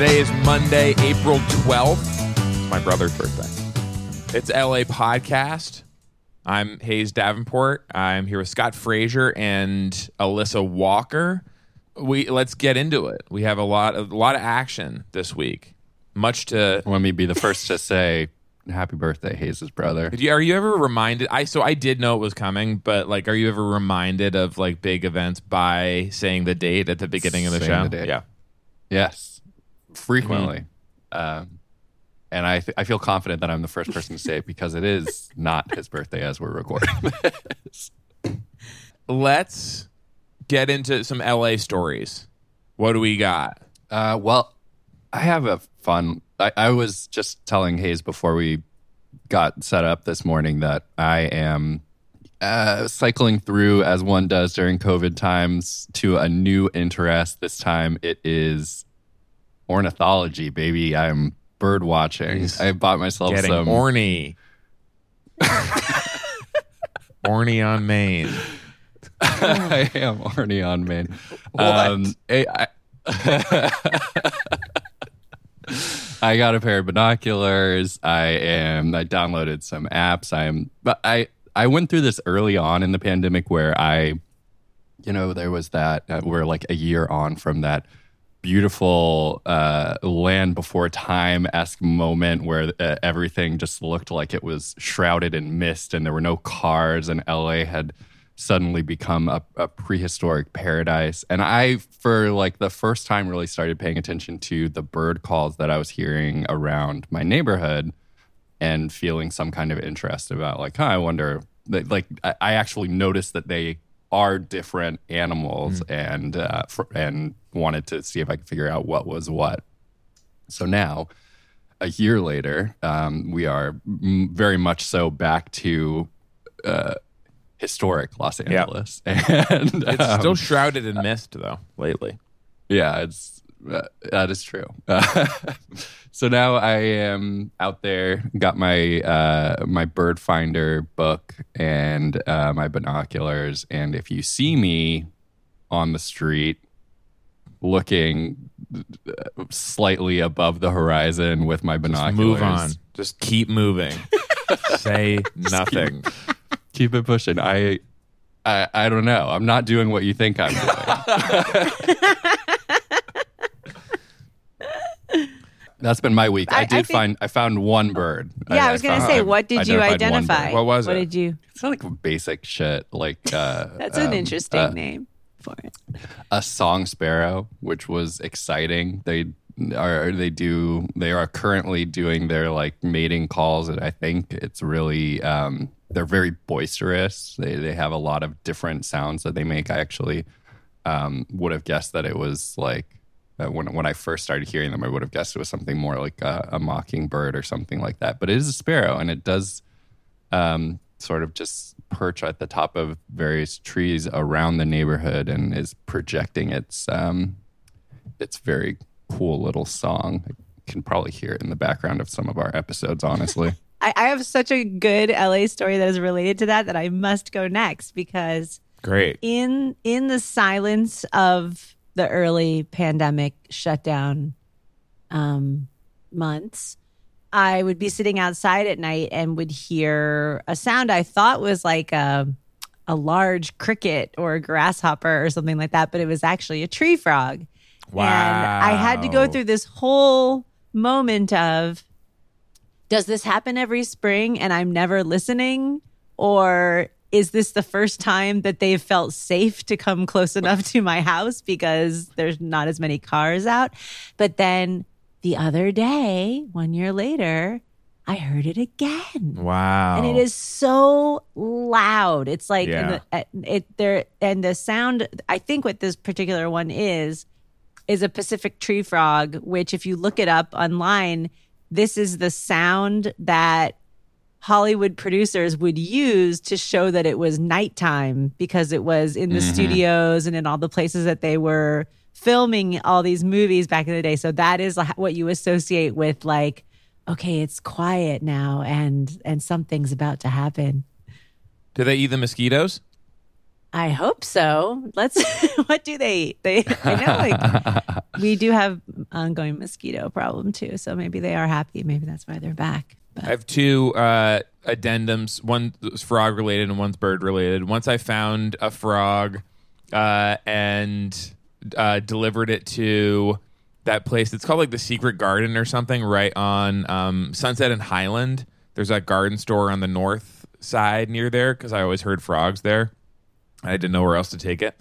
Today is Monday, April 12th. It's my brother's birthday. It's LA Podcast. I'm Hayes Davenport. I'm here with Scott Frazier and Alissa Walker. We let's get into it. We have a lot of a lot of action this week. Much to Let me be the first to say happy birthday, Hayes' brother. Did you- Are you ever reminded? I so I did know it was coming, but like, are you ever reminded of like big events by saying the date at the beginning of the Saying show? the. Yeah, Yes, frequently. Um, and I, th- I feel confident that I'm the first person to say it because it is not his birthday as we're recording this. let's get into some LA stories. What do we got? Uh, well, I have a fun. I, I was just telling Hayes before we got set up this morning that I am uh, cycling through as one does during COVID times to a new interest. This time it is ornithology, baby. I'm bird watching. He's I bought myself Getting some. orny. orny on Maine. I am horny on Maine. What? Um, I, I, I got a pair of binoculars. I am. I downloaded some apps. I am. But I I went through this early on in the pandemic where I, you know, there was that uh, we're like a year on from that beautiful uh, land before time esque moment where uh, everything just looked like it was shrouded in mist and there were no cars and LA had suddenly become a, a prehistoric paradise. And I, for like the first time, really started paying attention to the bird calls that I was hearing around my neighborhood and feeling some kind of interest about like, huh, I wonder, like, I I actually noticed that they are different animals and uh, fr- and wanted to see if I could figure out what was what. So now, a year later, um, we are m- very much so back to uh, historic Los. Angeles, and It's um, still shrouded in mist though. Lately, yeah, it's uh, that is true. so now I am out there, got my uh, my bird finder book and uh, my binoculars, and if you see me on the street looking uh, slightly above the horizon with my just binoculars, move on. Just keep moving. Say nothing. keep it pushing. I. I, I don't know. I'm not doing what you think I'm doing. That's been my week. I, I- I did think- find I found one bird. Yeah, I, was gonna found- say, what did you identified one bird. identify? What was What it? What did you? It's not like basic shit. Like uh, That's an um, interesting uh, name for it. a song sparrow, which was exciting. They are they do they are currently doing their like mating calls, and I think it's really um, they're very boisterous. They they have a lot of different sounds that they make. I actually um, would have guessed that it was like. Uh, when when I first started hearing them, I would have guessed it was something more like a, a mockingbird or something like that. But it is a sparrow, and it does um, sort of just perch at the top of various trees around the neighborhood and is projecting its um, its very cool little song. You can probably hear it in the background of some of our episodes, honestly. I, I have such a good LA story that is related to that that I must go next because Great. in in the silence of the early pandemic shutdown um, months, I would be sitting outside at night and would hear a sound I thought was like a a large cricket or a grasshopper or something like that, but it was actually a tree frog. Wow. And I had to go through this whole moment of does this happen every spring and I'm never listening? Or is this the first time that they've felt safe to come close enough to my house because there's not as many cars out? But then the other day, one year later, I heard it again Wow. and it is so loud. It's like Yeah. the, uh, it there and the sound. I think what this particular one is is a Pacific tree frog. Which, if you look it up online, this is the sound that Hollywood producers would use to show that it was nighttime because it was in the mm-hmm. studios and in all the places that they were filming all these movies back in the day. So that is what you associate with like okay, it's quiet now and and something's about to happen. Do they eat the mosquitoes? I hope so. Let's. what do they eat? They. I know, like we do have ongoing mosquito problem too. So maybe they are happy. Maybe that's why they're back. I have two uh, addendums. One is frog related and one's bird related. Once I found a frog uh, and uh, delivered it to that place. It's called like the Secret Garden or something, right on um, Sunset and Highland. There's a garden store on the north side near there because I always heard frogs there. I didn't know where else to take it.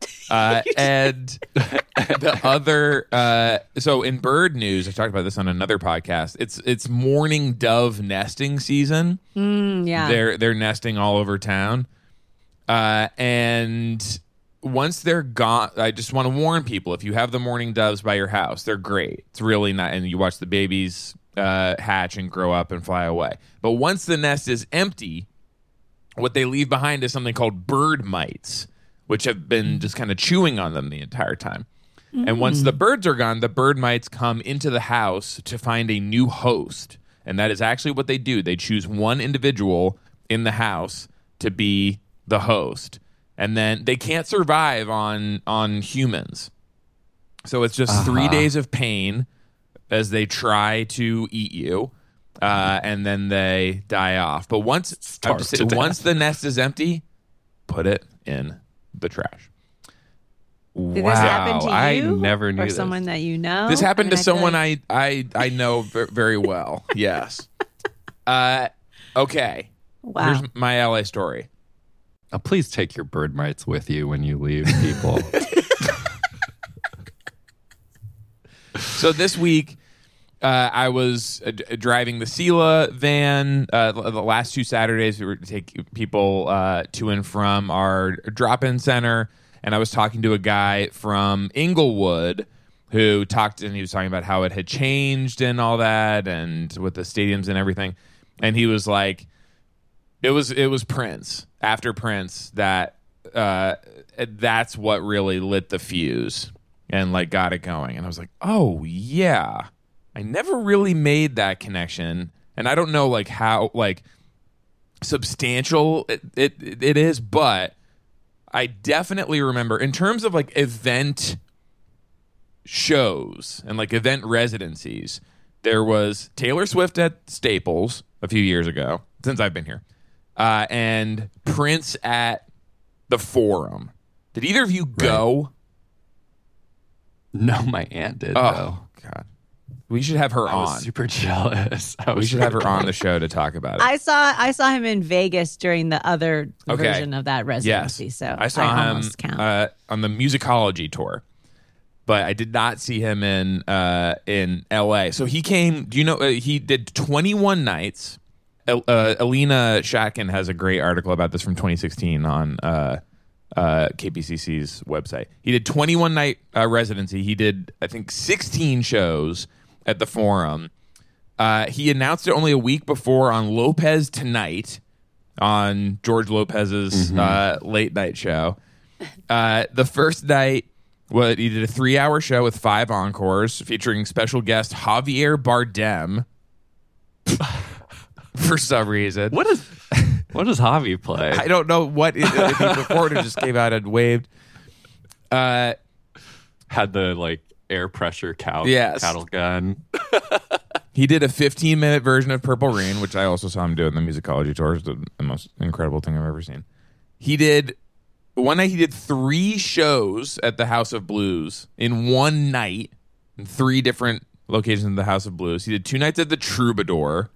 Uh, and the other, uh, so in bird news, I talked about this on another podcast. It's it's mourning dove nesting season. Mm, yeah. They're they're nesting all over town, uh, and once they're gone, I just want to warn people: if you have the mourning doves by your house, they're great. It's really not, and you watch the babies uh, hatch and grow up and fly away. But once the nest is empty, what they leave behind is something called bird mites, which have been just kind of chewing on them the entire time. And once the birds are gone, the bird mites come into the house to find a new host. And that is actually what they do. They choose one individual in the house to be the host. And then they can't survive on on humans. So it's just 3 days of pain as they try to eat you. Uh, and then they die off. But once I have to say, once the nest is empty, put it in the trash. Did this happen to you? I never knew or this. someone that you know. This happened I mean, to I someone like- I I I know very well. Yes. Uh, okay. Wow. Here's my LA story. Uh, please take your bird mites with you when you leave, people. So this week, uh, I was uh, driving the SELAH van. Uh, the last two Saturdays, we were to take people uh, to and from our drop-in center, and I was talking to a guy from Inglewood who talked, and he was talking about how it had changed and all that, and with the stadiums and everything, and he was like, it was it was Prince after Prince that uh, that's what really lit the fuse and like got it going. And I was like, oh yeah, I never really made that connection, and I don't know like how like substantial it it, it is, but I definitely remember in terms of like event shows and like event residencies. There was Taylor Swift at Staples a few years ago, since I've been here, uh, and Prince at the Forum. Did either of you go? no, my aunt did. Oh we should have her I was on. super jealous. I We should have her on the show to talk about it. I saw I saw him in Vegas during the other Okay. version of that residency. yes, So I saw him almost count. uh, on the musicology tour, but I did not see him in uh, in L.A. So he came. Do you know uh, he did 21 nights? El- Uh, Elina Shatkin has a great article about this from 2016 on uh, uh, KPCC's website. He did 21 night uh, residency. He did I think 16 shows at the Forum. Uh, he announced it only a week before on Lopez Tonight on George Lopez's uh, late night show. Uh, the first night, what he did a three-hour show with five encores featuring special guest Javier Bardem. For some reason, What is what does Javi play? I don't know what it, if he performed just came out and waved. Uh, Had the like air pressure cow Yes. cattle gun. He did a 15 minute version of Purple Rain, which I also saw him do in the musicology tour. It's the, the most incredible thing I've ever seen. He did one night. He did three shows at the House of Blues in one night, in three different locations of the House of Blues. He did two nights at the Troubadour.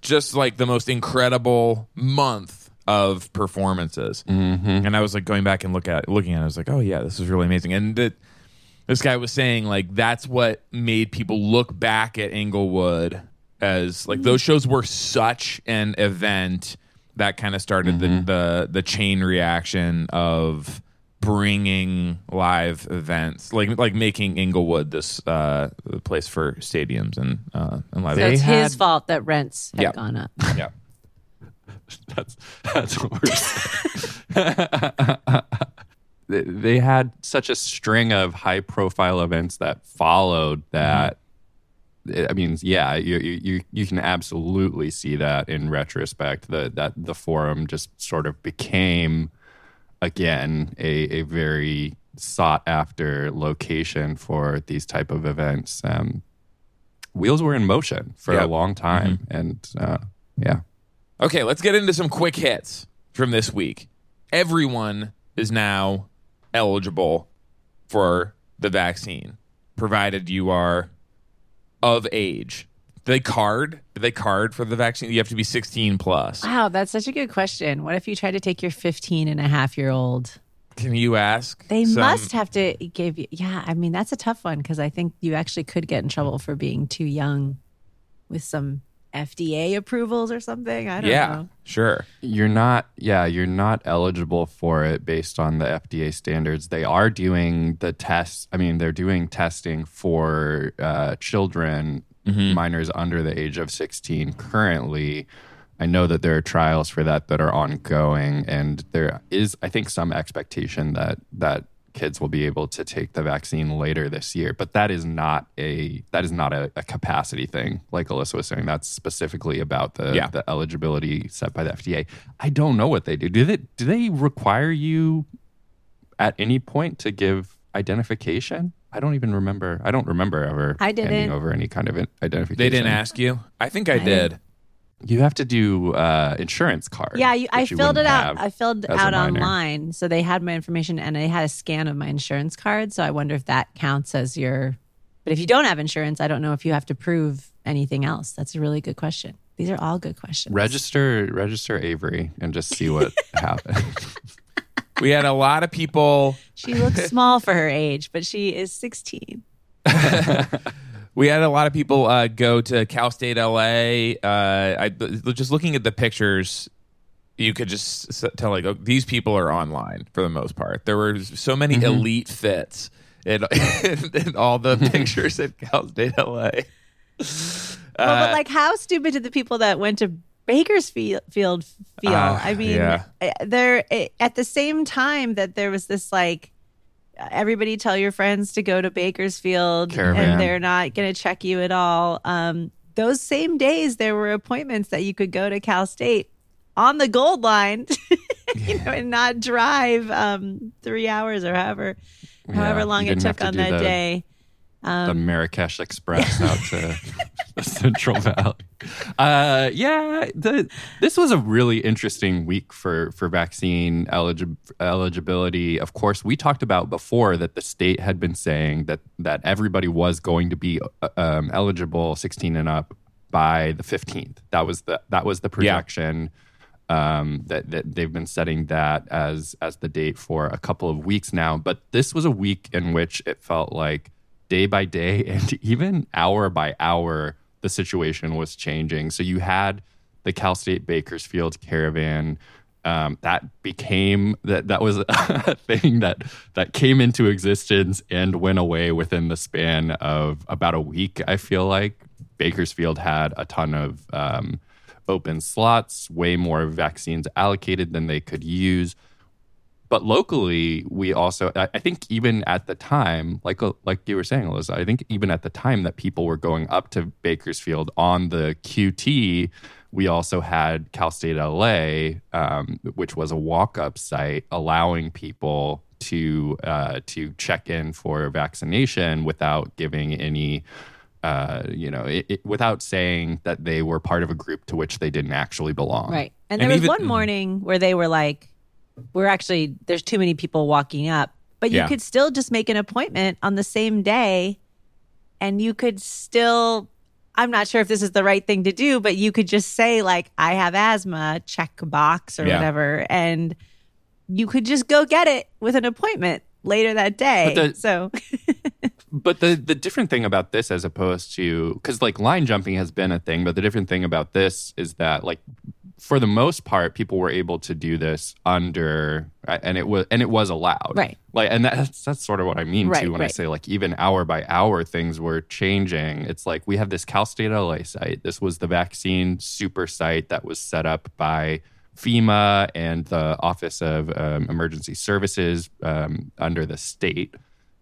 Just like the most incredible month of performances. Mm-hmm. And I was like going back and look at looking at it. I was like, oh yeah, this is really amazing. And that this guy was saying like that's what made people look back at Inglewood as like those shows were such an event that kind of started the, the the chain reaction of bringing live events like like making Inglewood this uh place for stadiums and uh and live so They it's events. his had- fault that rents had Yep. gone up. yeah That's that's what we're saying. They, had such a string of high profile events that followed that. I mean, yeah, you, you you can absolutely see that in retrospect. That that the forum just sort of became again a, a very sought after location for these type of events. Um, wheels were in motion for Yep. a long time, and uh, yeah, Okay, let's get into some quick hits from this week. Everyone is now eligible for the vaccine, provided you are of age. Do they card? Do they card for the vaccine? You have to be 16 plus. Wow, that's such a good question. What if you try to take your 15 and a half year old? Can you ask? They some- must have to give you. Yeah, I mean, that's a tough one because I think you actually could get in trouble for being too young with some FDA approvals or something. I don't Yeah, know. sure. you're not. Yeah, you're not eligible for it based on the FDA standards. They are doing the tests. I mean, they're doing testing for uh, children, minors under the age of 16 currently. I know that there are trials for that that are ongoing, and there is, I think, some expectation that that kids will be able to take the vaccine later this year. But that is not a that is not a, a capacity thing, like Alissa was saying. That's specifically about the Yeah. the eligibility set by the FDA. I don't know what they do. Do they do they require you at any point to give identification? I don't even remember. I don't remember ever I didn't. handing over any kind of identification. They didn't ask you? I think I, I did. You have to do uh, insurance card. Yeah, you, I filled it out. I filled out online, so they had my information, and I had a scan of my insurance card. So I wonder if that counts as your. But if you don't have insurance, I don't know if you have to prove anything else. That's a really good question. These are all good questions. Register register Avery and just see what happens. We had a lot of people She looks small for her age, but she is 16. We had a lot of people uh, go to Cal State LA. Uh, I just looking at the pictures, you could just tell like oh, these people are online for the most part. There were so many elite fits in, in all the pictures at Cal State LA. well, but like, how stupid did the people that went to Bakersfield feel? feel? Ah, I mean, yeah. they're eh, at the same time that there was this like. Everybody tell your friends to go to Bakersfield, Caravan. and they're not going to check you at all. Um, those same days, there were appointments that you could go to Cal State on the Gold Line, you know, and not drive um, three hours or however, however Yeah, long it took to on do that the- day. the Um, Marrakesh Express out to the Central Valley. Uh, yeah, the, this was a really interesting week for for vaccine eligi- eligibility. Of course, we talked about before that the state had been saying that that everybody was going to be uh, um, eligible 16 and up by the 15th. That was the that was the projection. Um, that, that they've been setting that as as the date for a couple of weeks now. But this was a week in which it felt like day by day and even hour by hour the situation was changing. So you had the Cal State Bakersfield caravan. Um, that became that that was a thing that that came into existence and went away within the span of about a week. I feel like Bakersfield had a ton of um, open slots, way more vaccines allocated than they could use but locally we also I, think even at the time like uh, like you were saying Alissa I think even at the time that people were going up to Bakersfield on the QT we also had Cal State LA um, which was a walk up site allowing people to uh, to check in for vaccination without giving any uh, you know it, it, without saying that they were part of a group to which they didn't actually belong Right. And And there was even- one morning where they were like, we're actually, there's too many people walking up, but you Yeah. could still just make an appointment on the same day and you could still, I'm not sure if this is the right thing to do, but you could just say, like, I have asthma, check box or Yeah. whatever. And you could just go get it with an appointment later that day. The- so, But the the different thing about this, as opposed to, because like line jumping has been a thing, but the different thing about this is that like for the most part, people were able to do this under, and it was and it was allowed, Right. Like, and that's that's sort of what I mean Right, too when I say like even hour by hour things were changing. It's like we have this Cal State LA site. This was the vaccine super site that was set up by FEMA and the Office of um, Emergency Services um, under the state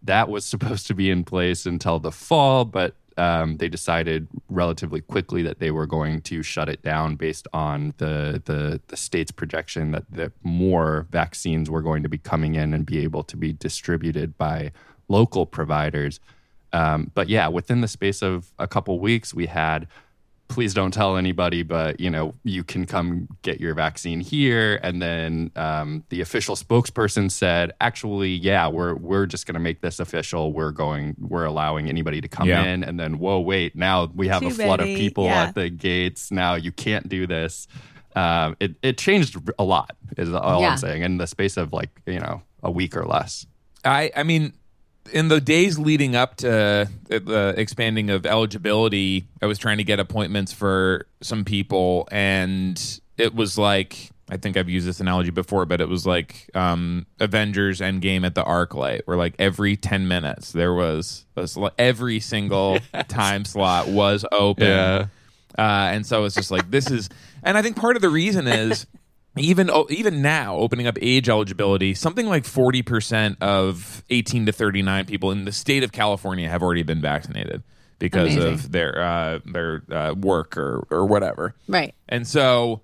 that was supposed to be in place until the fall, but um, they decided relatively quickly that they were going to shut it down based on the the, the state's projection that, that more vaccines were going to be coming in and be able to be distributed by local providers. Um, but yeah, within the space of a couple weeks, we had please don't tell anybody, but you know, you can come get your vaccine here. And then um, the official spokesperson said, actually, yeah, we're we're just going to make this official. We're going, we're allowing anybody to come Yeah. in. And then, whoa, wait, now we have Too a flood many, of people yeah. at the gates. Now you can't do this. Um, it it changed a lot, is all Yeah. I'm saying, in the space of like you know a week or less. I I mean, in the days leading up to the- the expanding of eligibility, I was trying to get appointments for some people, and it was like I think I've used this analogy before, but it was like um, Avengers Endgame at the ArcLight, where like every ten minutes there was a sl- every single time slot was open. Yeah. Uh, and so it's just like this is, and I think part of the reason is even oh, even now opening up age eligibility, something like forty percent of eighteen to thirty nine people in the state of California have already been vaccinated because Amazing. of their uh, their uh, work or or whatever. Right. And so,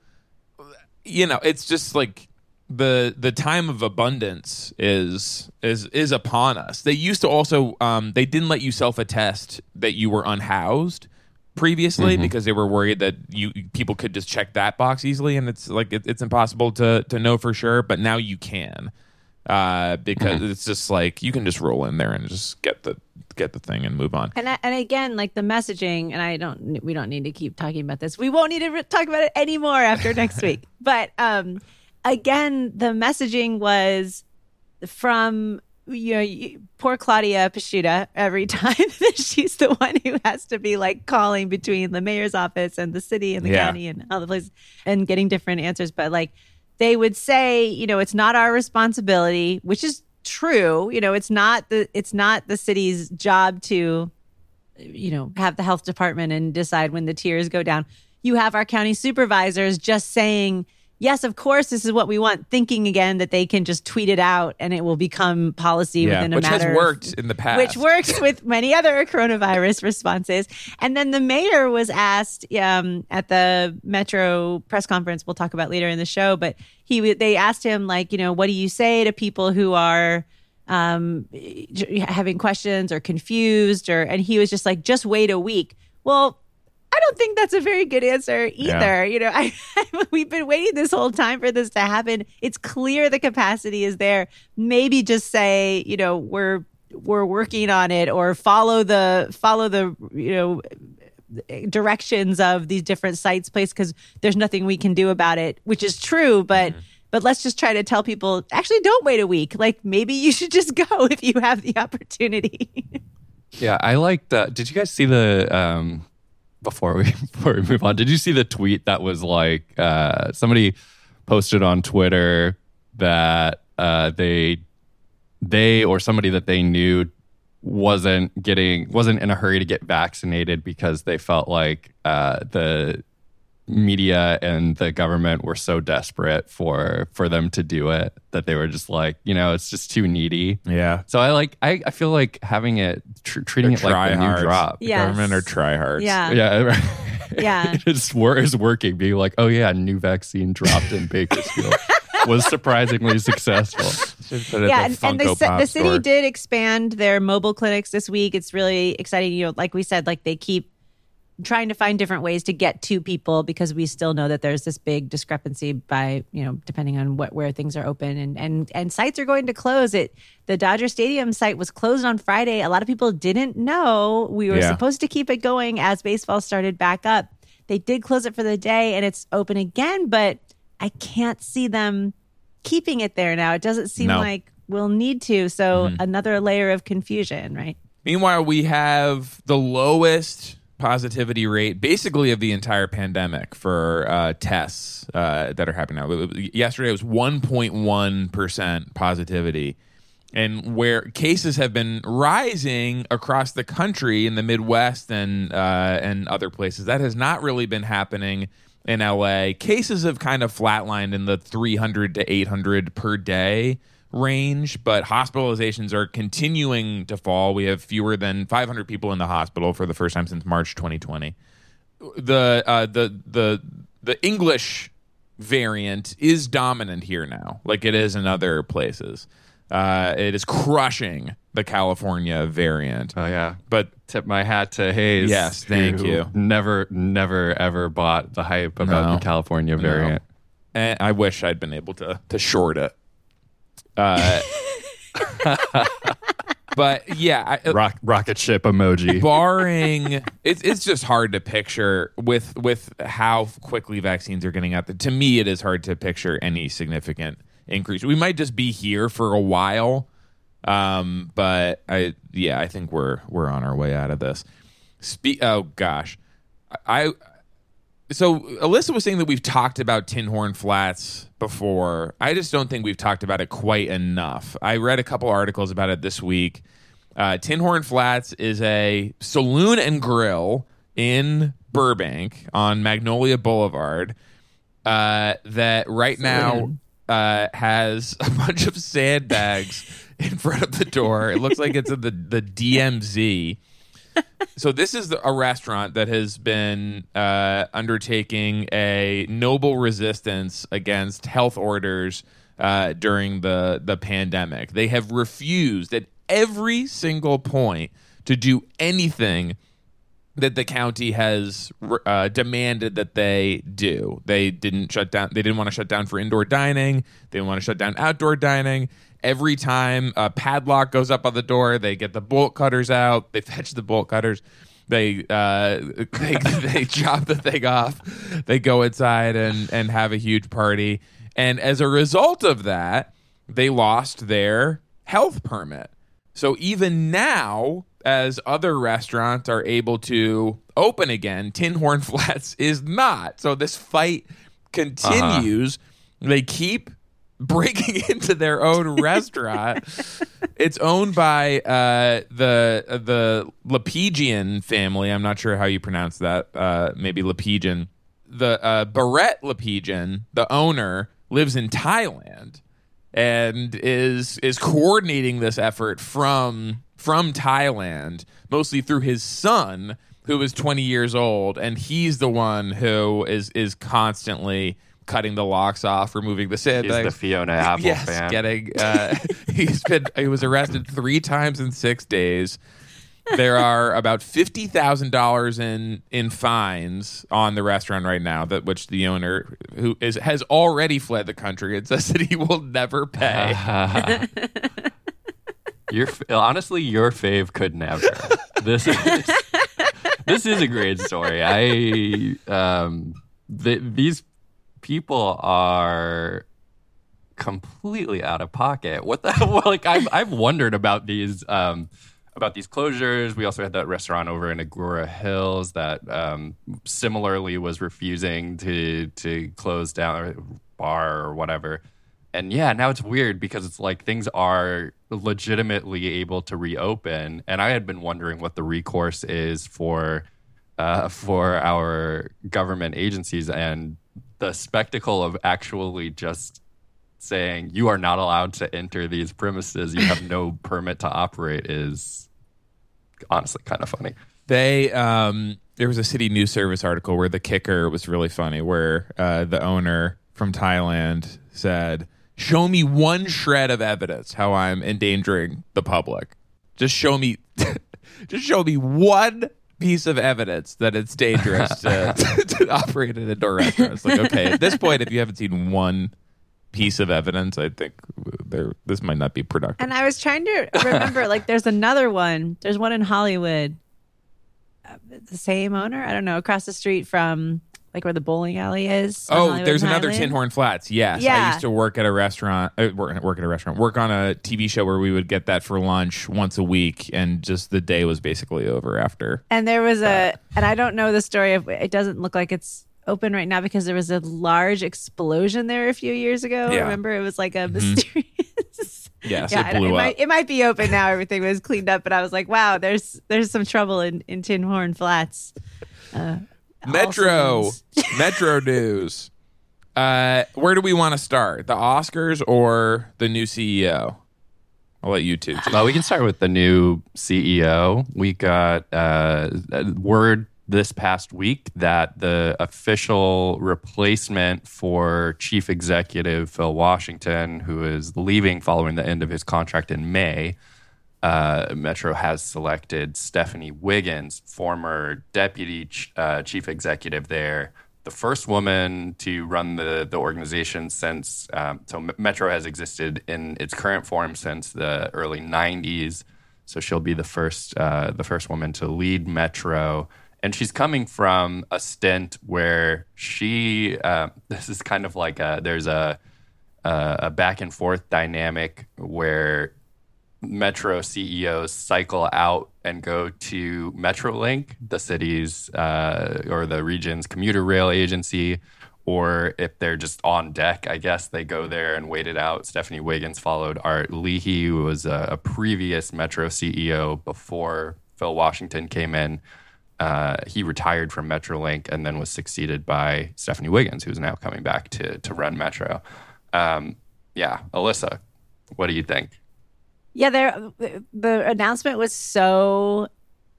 you know, it's just like the the time of abundance is is is upon us. They used to also um, they didn't let you self attest that you were unhoused previously because they were worried that you people could just check that box easily, and it's like it, it's impossible to to know for sure. But now you can uh, because it's just like you can just roll in there and just get the get the thing and move on. And I- and again, like the messaging, and I don't, we don't need to keep talking about this. We won't need to re- talk about it anymore after next week. But um, again, the messaging was from you know you- poor Claudia Peschiutta every time that she's the one who has to be like calling between the mayor's office and the city and the Yeah. county and all the places and getting different answers. But like they would say, you know, it's not our responsibility, which is true. You know, it's not the it's not the city's job to you know, have the health department and decide when the tiers go down. You have our county supervisors just saying, yes, of course, this is what we want, thinking again that they can just tweet it out and it will become policy Yeah, within a matter. which has matter of- worked in the past. which works with many other coronavirus responses. And then the mayor was asked um, at the Metro press conference. We'll talk about later in the show, but he they asked him like, you know, what do you say to people who are um, having questions or confused, or and he was just like, just wait a week. Well. I don't think that's a very good answer either. Yeah. You know, I, we've been waiting this whole time for this to happen. It's clear the capacity is there. Maybe just say, you know, we're we're working on it, or follow the follow the you know directions of these different sites place because there's nothing we can do about it, which is true, but. But let's just try to tell people actually don't wait a week. Like maybe you should just go if you have the opportunity. Yeah, I like that. Did you guys see the um before we before we move on? Did you see the tweet that was like uh somebody posted on Twitter that uh they they or somebody that they knew wasn't getting wasn't in a hurry to get vaccinated because they felt like uh the media and the government were so desperate for for them to do it that they were just like you know it's just too needy yeah. so I like I, I feel like having it tr- treating it like a new drop. The Yes. Government are tryhards. yeah. Yeah. Yeah. it's wor- is working. Being like, oh yeah, new vaccine dropped in Bakersfield was surprisingly successful. Should put it at yeah, the and, and the, Funko ci- Pop the city did expand their mobile clinics this week. It's really exciting. You know, like we said, like they keep trying to find different ways to get to people because we still know that there's this big discrepancy by you know depending on what where things are open and and and sites are going to close. It the Dodger Stadium site was closed on Friday. A lot of people didn't know we were Yeah. supposed to keep it going as baseball started back up. They did close it for the day and it's open again, but I can't see them keeping it there now. It doesn't seem No. like we'll need to. So mm-hmm. another layer of confusion, right? Meanwhile, we have the lowest positivity rate basically of the entire pandemic for uh, tests uh, that are happening now. Yesterday it was 1.1% positivity. And where cases have been rising across the country in the Midwest and uh, and other places, that has not really been happening in LA. Cases have kind of flatlined in the 300 to 800 per day range, but hospitalizations are continuing to fall. We have fewer than 500 people in the hospital for the first time since March 2020. The uh, the the the English variant is dominant here now, like it is in other places. Uh, it is crushing the California variant. Oh yeah. But Tip my hat to Hayes. Yes, thank you. Never, never, ever bought the hype about No. the California variant. and I wish I'd been able to to short it. Uh, but yeah, I, Rock, rocket ship emoji. barring it's it's just hard to picture with with how quickly vaccines are getting out there. To me, it is hard to picture any significant increase. We might just be here for a while, um, but I yeah, I think we're we're on our way out of this. Spe- oh gosh, I so Alissa was saying that we've talked about Tin Horn Flats before. I just don't think we've talked about it quite enough. I read a couple articles about it this week. Uh, Tin Horn Flats is a saloon and grill in Burbank on Magnolia Boulevard uh, that right now uh, has a bunch of sandbags in front of the door. It looks like it's in the, the DMZ so this is a restaurant that has been uh, undertaking a noble resistance against health orders uh, during the the pandemic. They have refused at every single point to do anything that the county has uh, demanded that they do. They didn't shut down. They didn't want to shut down for indoor dining. They didn't want to shut down outdoor dining. Every time a padlock goes up on the door, they get the bolt cutters out. They fetch the bolt cutters. They uh, they they chop the thing off. They go inside and and have a huge party. And as a result of that, they lost their health permit. So even now, as other restaurants are able to open again, Tin Horn Flats is not. So this fight continues. They keep breaking into their own restaurant. It's owned by uh, the the Lepejian family. I'm not sure how you pronounce that. Uh, maybe Lepejian. The uh, Baret Lepejian, the owner, lives in Thailand and is is coordinating this effort from from Thailand, mostly through his son, who is 20 years old, and he's the one who is is constantly cutting the locks off, removing the He's sandbags. the Fiona Apple yes, fan. getting uh, he's been he was arrested three times in six days. There are about fifty thousand dollars in in fines on the restaurant right now, that which the owner who is has already fled the country and says that he will never pay. Your honestly, your fave could never. This is this is a great story. I um, th- these people are completely out of pocket. What the like? I've I've wondered about these um, about these closures. We also had that restaurant over in Agoura Hills that um, similarly was refusing to to close down or bar or whatever. And yeah, now it's weird because it's like things are legitimately able to reopen, and I had been wondering what the recourse is for uh, for our government agencies and the spectacle of actually just saying you are not allowed to enter these premises, you have no permit to operate is honestly kind of funny. They um, there was a city news service article where the kicker was really funny, where uh, the owner from Thailand said, "Show me one shred of evidence how I'm endangering the public. Just show me, just show me one." Piece of evidence that it's dangerous to, to operate an indoor restaurant. It's like, okay, at this point, if you haven't seen one piece of evidence, I think there this might not be productive. And I was trying to remember, like, there's another one. There's one in Hollywood. Uh, the same owner? I don't know. Across the street from like where the bowling alley is. Oh, there's another. Tin Horn Flats. Yes, I used to work at a restaurant. Uh, work, work at a restaurant. Work on a TV show where we would get that for lunch once a week, and just the day was basically over after. And there was a, and I don't know the story of. It doesn't look like it's open right now because there was a large explosion there a few years ago. Yeah. Mm-hmm. Remember, it was like a mysterious. Yes, yeah, it blew it up. might it might be open now. Everything was cleaned up, but I was like, wow, there's there's some trouble in in Tin Horn Flats. Uh, Metro. Metro News. Uh, where do we want to start? The Oscars or the new CEO? I'll let you two. choose. Well, we can start with the new CEO. We got uh, word this past week that the official replacement for chief executive Phil Washington, who is leaving following the end of his contract in May, uh, Metro has selected Stephanie Wiggins, former deputy ch- uh, chief executive there, the first woman to run the the organization since. Um, so Metro has existed in its current form since the early '90s. So she'll be the first uh, the first woman to lead Metro. And she's coming from a stint where she. Uh, this is kind of like a, there's a a back and forth dynamic where Metro CEOs cycle out and go to Metrolink, the city's uh, or the region's commuter rail agency, or if they're just on deck, I guess they go there and wait it out. Stephanie Wiggins followed Art Leahy, who was a, a previous Metro CEO before Phil Washington came in. Uh, he retired from Metrolink and then was succeeded by Stephanie Wiggins, who's now coming back to to run Metro. Um, yeah, Alissa, what do you think? Yeah, there the announcement was so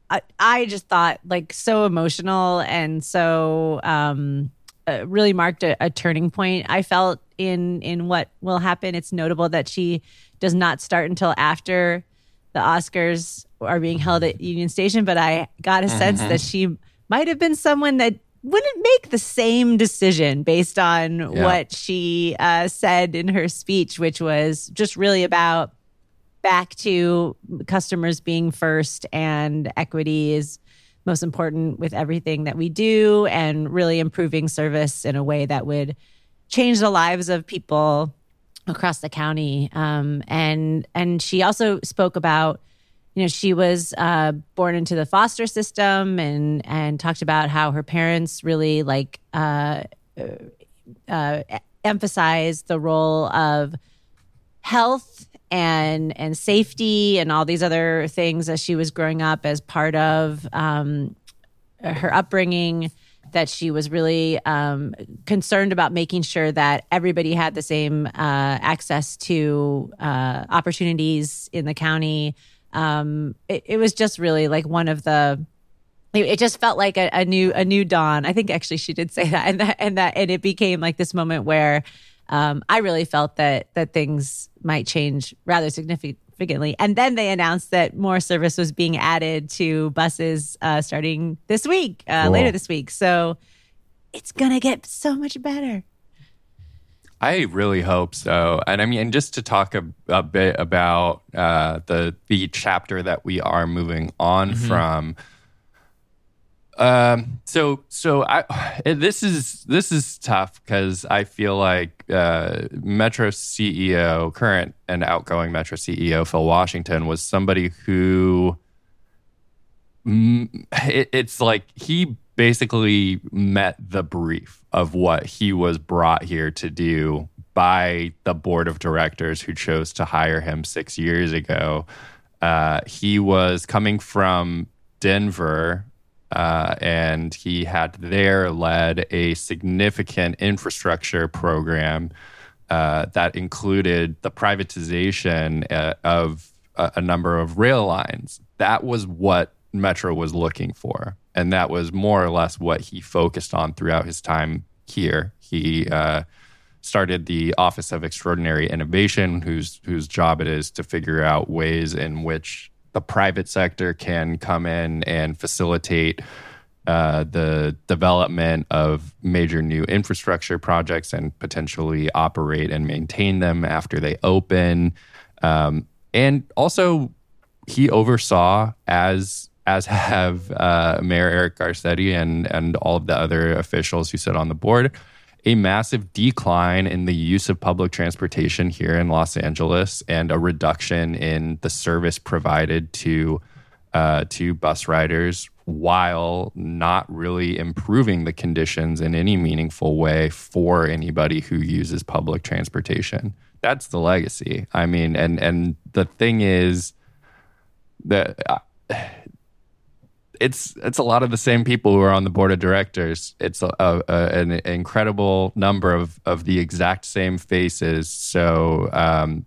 I, I just thought like so emotional and so um uh, really marked a, a turning point. I felt in in what will happen. It's notable that she does not start until after the Oscars are being held at Union Station, but I got a sense that she might have been someone that wouldn't make the same decision based on Yeah. what she uh, said in her speech, which was just really about back to customers being first and equity is most important with everything that we do and really improving service in a way that would change the lives of people across the county. Um, and and she also spoke about you know she was uh, born into the foster system and and talked about how her parents really like uh, uh, emphasize the role of health and and safety and all these other things as she was growing up as part of um, her upbringing that she was really um, concerned about making sure that everybody had the same uh, access to uh, opportunities in the county. Um, it, it was just really like one of the it, just felt like a, a new a new dawn. I think actually she did say that, and that and that and it became like this moment where um, I really felt that that things might change rather significantly. And then they announced that more service was being added to buses uh, starting this week, uh, Cool. later this week. So it's gonna get so much better. I really hope so. And I mean, and just to talk a, a bit about uh, the the chapter that we are moving on from. Um, so so I this is this is tough because I feel like uh, Metro CEO, current and outgoing Metro CEO Phil Washington, was somebody who it, it's like he basically met the brief of what he was brought here to do by the board of directors who chose to hire him six years ago. Uh, he was coming from Denver. Uh, and he had there led a significant infrastructure program uh, that included the privatization uh, of a, a number of rail lines. That was what Metro was looking for. And that was more or less what he focused on throughout his time here. He uh, started the Office of Extraordinary Innovation, whose, whose job it is to figure out ways in which the private sector can come in and facilitate uh, the development of major new infrastructure projects and potentially operate and maintain them after they open. Um, and also, he oversaw as as have uh, Mayor Eric Garcetti and and all of the other officials who sit on the board, a massive decline in the use of public transportation here in Los Angeles and a reduction in the service provided to uh, to bus riders while not really improving the conditions in any meaningful way for anybody who uses public transportation. That's the legacy. I mean, and and the thing is that uh, it's it's a lot of the same people who are on the board of directors. It's a, a, an incredible number of of the exact same faces. So um,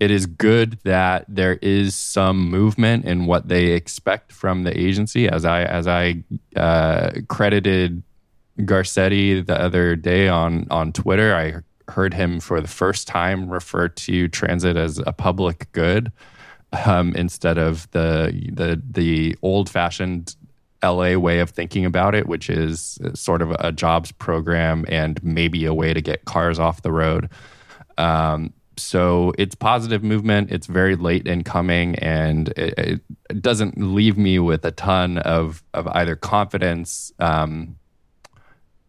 it is good that there is some movement in what they expect from the agency. As I as I uh, credited Garcetti the other day on on Twitter, I heard him for the first time refer to transit as a public good um, instead of the the the old fashioned LA way of thinking about it, which is sort of a jobs program and maybe a way to get cars off the road. Um, so it's positive movement. It's very late in coming, and it, it doesn't leave me with a ton of of either confidence um,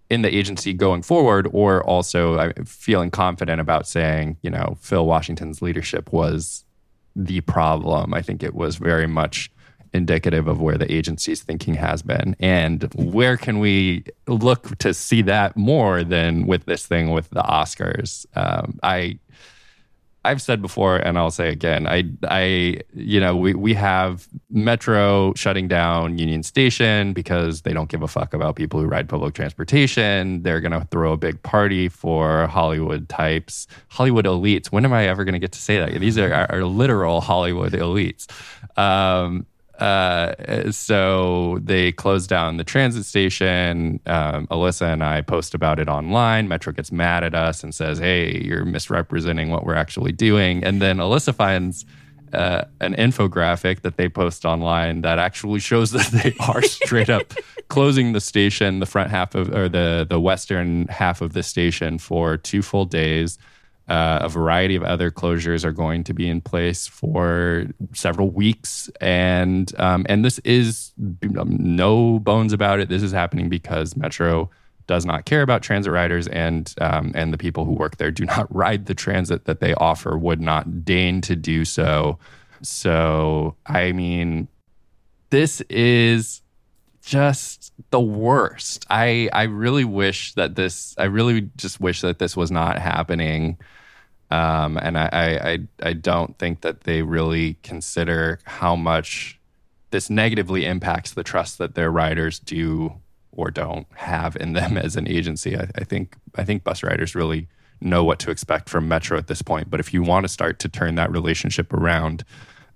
in the agency going forward, or also feeling confident about saying, you know, Phil Washington's leadership was the problem. I think it was very much indicative of where the agency's thinking has been. And where can we look to see that more than with this thing with the Oscars? Um, I I've said before, and I'll say again, I, I, you know, we, we have Metro shutting down Union Station because they don't give a fuck about people who ride public transportation. They're going to throw a big party for Hollywood types, Hollywood elites. When am I ever going to get to say that? These are, are, literal Hollywood elites. Um, uh, so they closed down the transit station. Um, Alissa and I post about it online. Metro gets mad at us and says, "Hey, you're misrepresenting what we're actually doing." And then Alissa finds uh, an infographic that they post online that actually shows that they are straight up closing the station, the front half of or the the western half of the station for two full days. Uh, a variety of other closures are going to be in place for several weeks, and um, and this is um, no bones about it. This is happening because Metro does not care about transit riders, and um, and the people who work there do not ride the transit that they offer. Would not deign to do so. So I mean, this is just the worst. I I really wish that this. I really just wish that this was not happening. Um, and I, I I don't think that they really consider how much this negatively impacts the trust that their riders do or don't have in them as an agency. I, I think I think bus riders really know what to expect from Metro at this point. But if you want to start to turn that relationship around,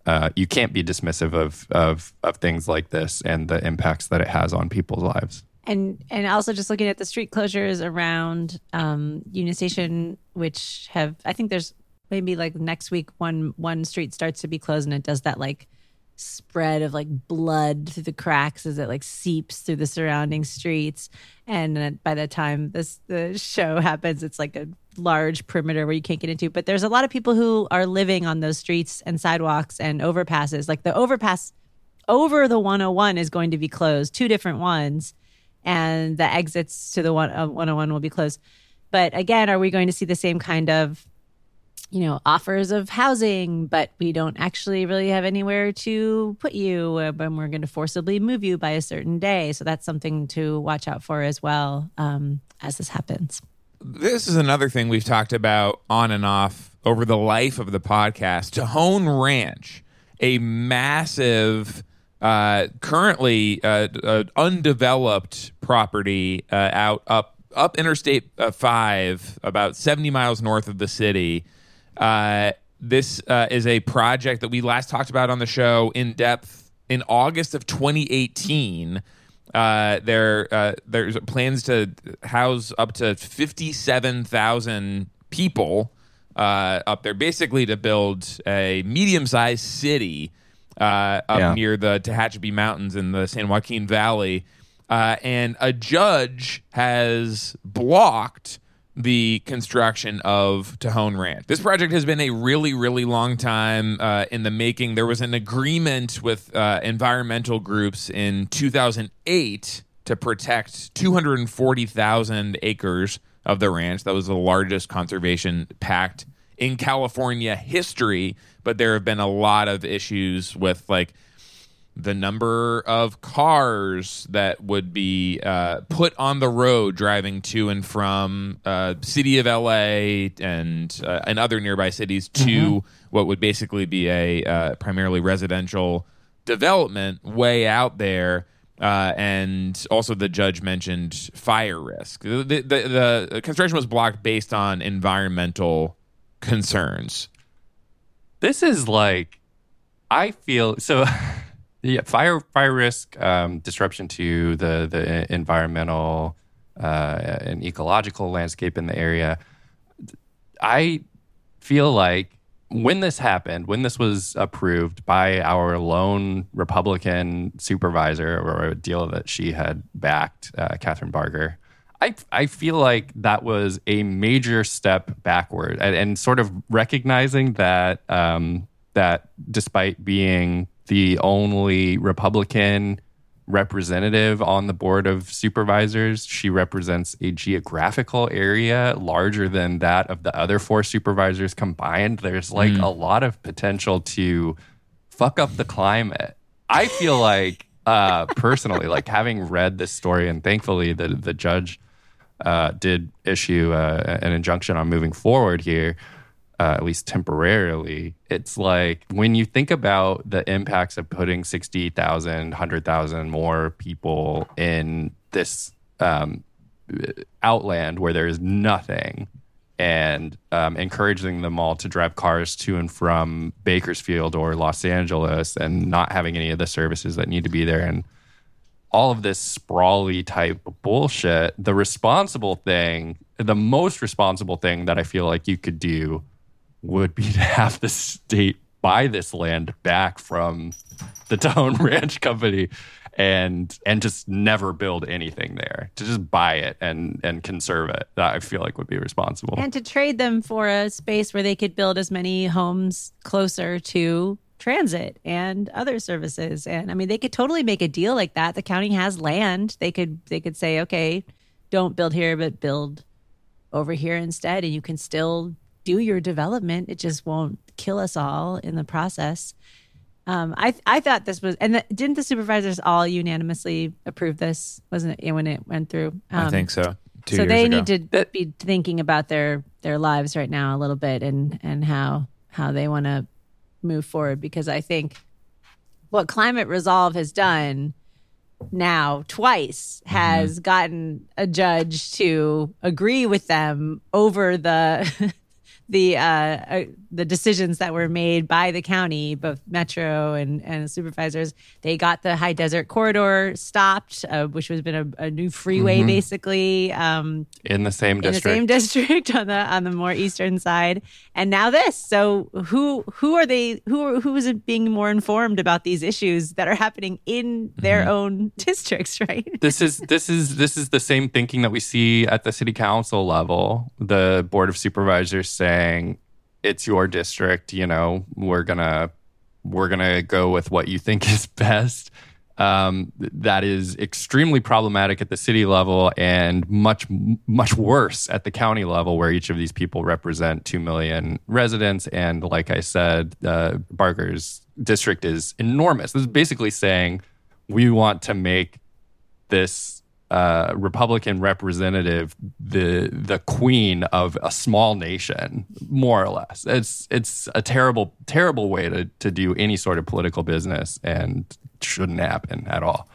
uh, you can't be dismissive of, of of things like this and the impacts that it has on people's lives. And and also just looking at the street closures around um, Union Station, which have I think there's maybe like next week one one street starts to be closed and it does that like spread of like blood through the cracks as it like seeps through the surrounding streets. And by the time this the show happens it's like a large perimeter where you can't get into. But there's a lot of people who are living on those streets and sidewalks and overpasses. Like the overpass over the 101 is going to be closed two different ones. And the exits to the one, uh, 101 will be closed but again are we going to see the same kind of you know, offers of housing, but we don't actually really have anywhere to put you, uh, and we're going to forcibly move you by a certain day. So that's something to watch out for as well um, as this happens. This is another thing we've talked about on and off over the life of the podcast. Tejon Ranch, a massive, uh, currently uh, uh, undeveloped property uh, out up up Interstate uh, Five, about seventy miles north of the city. Uh, this uh, is a project that we last talked about on the show in depth in August of 2018. Uh, there, uh, there's plans to house up to 57,000 people uh, up there, basically to build a medium-sized city uh, up Yeah. near the Tehachapi Mountains in the San Joaquin Valley. Uh, and a judge has blocked the construction of Tejon Ranch. This project has been a really, really long time uh, in the making. There was an agreement with uh, environmental groups in 2008 to protect 240,000 acres of the ranch. That was the largest conservation pact in California history. But there have been a lot of issues with like the number of cars that would be uh, put on the road driving to and from uh, city of LA and uh, and other nearby cities to what would basically be a uh, primarily residential development way out there. Uh, and also, the judge mentioned fire risk. The, the, the construction was blocked based on environmental concerns. This is like, I feel so. Yeah, fire fire risk, um, disruption to the the environmental uh, and ecological landscape in the area. I feel like when this happened, when this was approved by our lone Republican supervisor or a deal that she had backed, uh, Kathryn Barger, I, I feel like that was a major step backward and, and sort of recognizing that um, that despite being the only Republican representative on the board of supervisors. She represents a geographical area larger than that of the other four supervisors combined. There's like mm. a lot of potential to fuck up the climate. I feel like uh, personally, like having read this story, and thankfully the the judge uh, did issue uh, an injunction on moving forward here uh, at least temporarily, it's like when you think about the impacts of putting 60,000, 100,000 more people in this um, outland where there is nothing and um, encouraging them all to drive cars to and from Bakersfield or Los Angeles and not having any of the services that need to be there and all of this sprawly type bullshit, the responsible thing, the most responsible thing that I feel like you could do would be to have the state buy this land back from the Town Ranch Company and and just never build anything there. To just buy it and and conserve it. That I feel like would be responsible. And to trade them for a space where they could build as many homes closer to transit and other services. And I mean they could totally make a deal like that. The county has land. They could they could say, "Okay, don't build here, but build over here instead and you can still do your development. It just won't kill us all in the process. Um, I I thought this was, and the, didn't the supervisors all unanimously approve this? Wasn't it when it went through? Um, I think so. Two so they ago. need to be thinking about their their lives right now a little bit and and how how they want to move forward because I think what Climate Resolve has done now twice mm-hmm. has mm-hmm. gotten a judge to agree with them over the the uh, uh, the decisions that were made by the county, both Metro and and supervisors. They got the high desert corridor stopped, uh, which has been a, a new freeway mm-hmm. basically um, in the same district. In the same district on the on the more eastern side, and now this. So who who are they? Who who is being more informed about these issues that are happening in their mm-hmm. own districts? Right. This is this is this is the same thinking that we see at the city council level. The board of supervisors saying saying it's your district, you know, we're gonna we're gonna go with what you think is best. Um, that is extremely problematic at the city level and much much worse at the county level, where each of these people represent two million residents. And like I said, uh, Barger's district is enormous. This is basically saying we want to make this uh, Republican representative the the queen of a small nation, more or less. It's it's a terrible terrible way to to do any sort of political business, and shouldn't happen at all.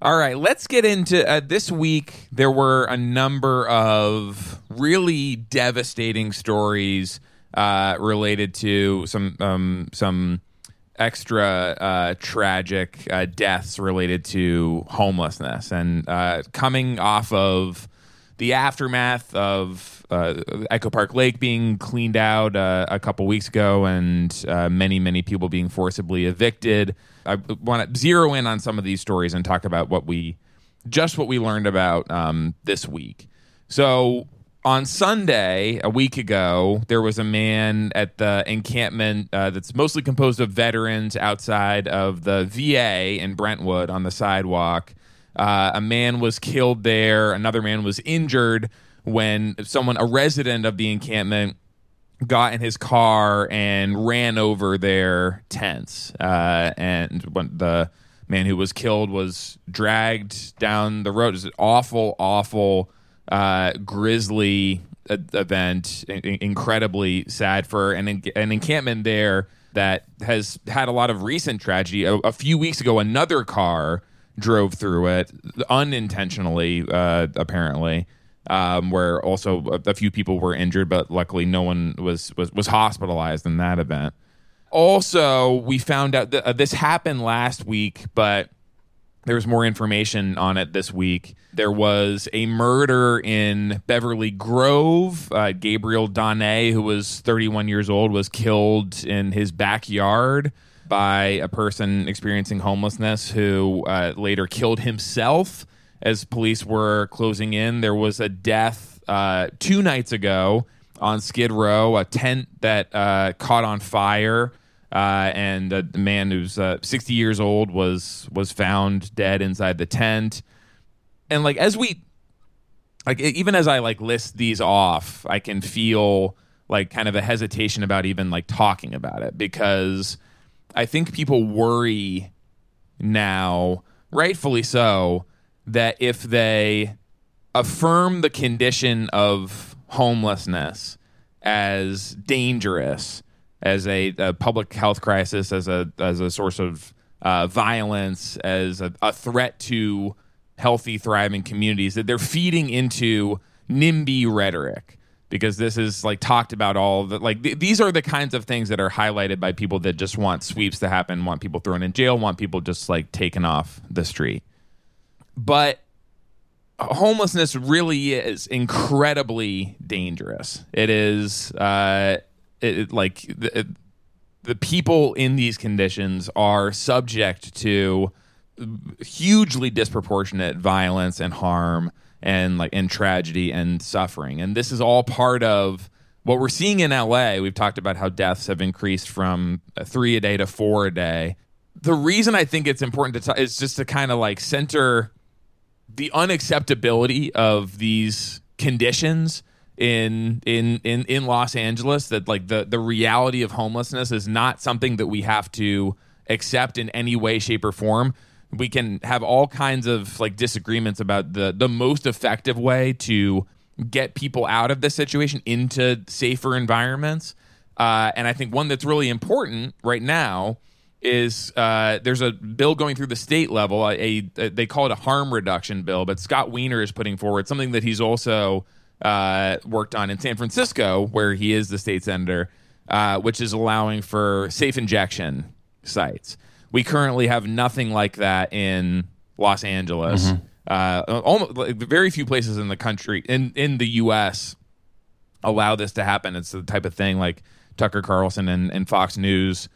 All right, let's get into uh, this week. There were a number of really devastating stories uh, related to some um, some extra uh, tragic uh, deaths related to homelessness and uh, coming off of the aftermath of uh, Echo Park Lake being cleaned out uh, a couple weeks ago and uh, many, many people being forcibly evicted. I want to zero in on some of these stories and talk about what we just what we learned about um, this week. So on Sunday, a week ago, there was a man at the encampment uh, that's mostly composed of veterans outside of the VA in Brentwood on the sidewalk. Uh, a man was killed there. Another man was injured when someone, a resident of the encampment, got in his car and ran over their tents. Uh, and when the man who was killed was dragged down the road, it was an awful, awful uh, grisly event, incredibly sad for an, an encampment there that has had a lot of recent tragedy. A, a few weeks ago, another car drove through it unintentionally, uh, apparently. Um, where also a, a few people were injured, but luckily no one was was, was hospitalized in that event. Also, we found out that uh, this happened last week, but there's more information on it this week. There was a murder in Beverly Grove. Uh, Gabriel Donné, who was 31 years old, was killed in his backyard by a person experiencing homelessness who uh, later killed himself as police were closing in. There was a death uh, two nights ago on Skid Row, a tent that uh, caught on fire uh, and a man who's uh, 60 years old was was found dead inside the tent. And like as we like even as I like list these off, I can feel like kind of a hesitation about even like talking about it because I think people worry now, rightfully so, that if they affirm the condition of homelessness as dangerous as a, a public health crisis, as a as a source of uh, violence, as a, a threat to healthy, thriving communities, that they're feeding into NIMBY rhetoric because this is like talked about all the like th- these are the kinds of things that are highlighted by people that just want sweeps to happen, want people thrown in jail, want people just like taken off the street. But homelessness really is incredibly dangerous. It is uh, it, it, like the, the people in these conditions are subject to hugely disproportionate violence and harm and like and tragedy and suffering. And this is all part of what we're seeing in LA we've talked about how deaths have increased from 3 a day to 4 a day. The reason I think it's important to talk is just to kind of like center the unacceptability of these conditions in in in in Los Angeles that like the the reality of homelessness is not something that we have to accept in any way shape or form. We can have all kinds of like disagreements about the the most effective way to get people out of this situation into safer environments. Uh, and i think one that's really important right now is uh, there's a bill going through the state level a, a, they call it a harm reduction bill but scott wiener is putting forward something that he's also uh, worked on in San Francisco, where he is the state senator, uh, which is allowing for safe injection sites. We currently have nothing like that in Los Angeles. Mm-hmm. Uh, almost, like, very few places in the country, in, in the U.S., allow this to happen. It's the type of thing like Tucker Carlson and, and Fox News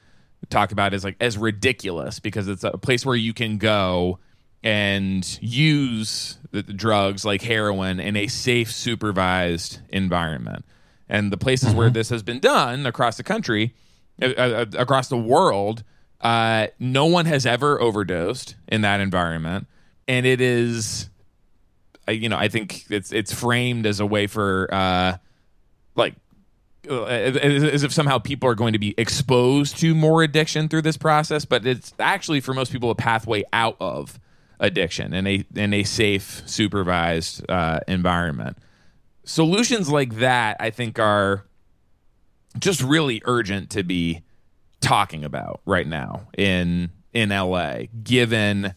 talk about is like as ridiculous because it's a place where you can go and use the drugs like heroin in a safe, supervised environment. And the places mm-hmm. where this has been done across the country, uh, uh, across the world, uh, no one has ever overdosed in that environment, and it is, you know, I think it's it's framed as a way for, uh, like, uh, as if somehow people are going to be exposed to more addiction through this process, but it's actually for most people a pathway out of addiction in a in a safe, supervised uh, environment. Solutions like that, I think, are just really urgent to be talking about right now in in LA, given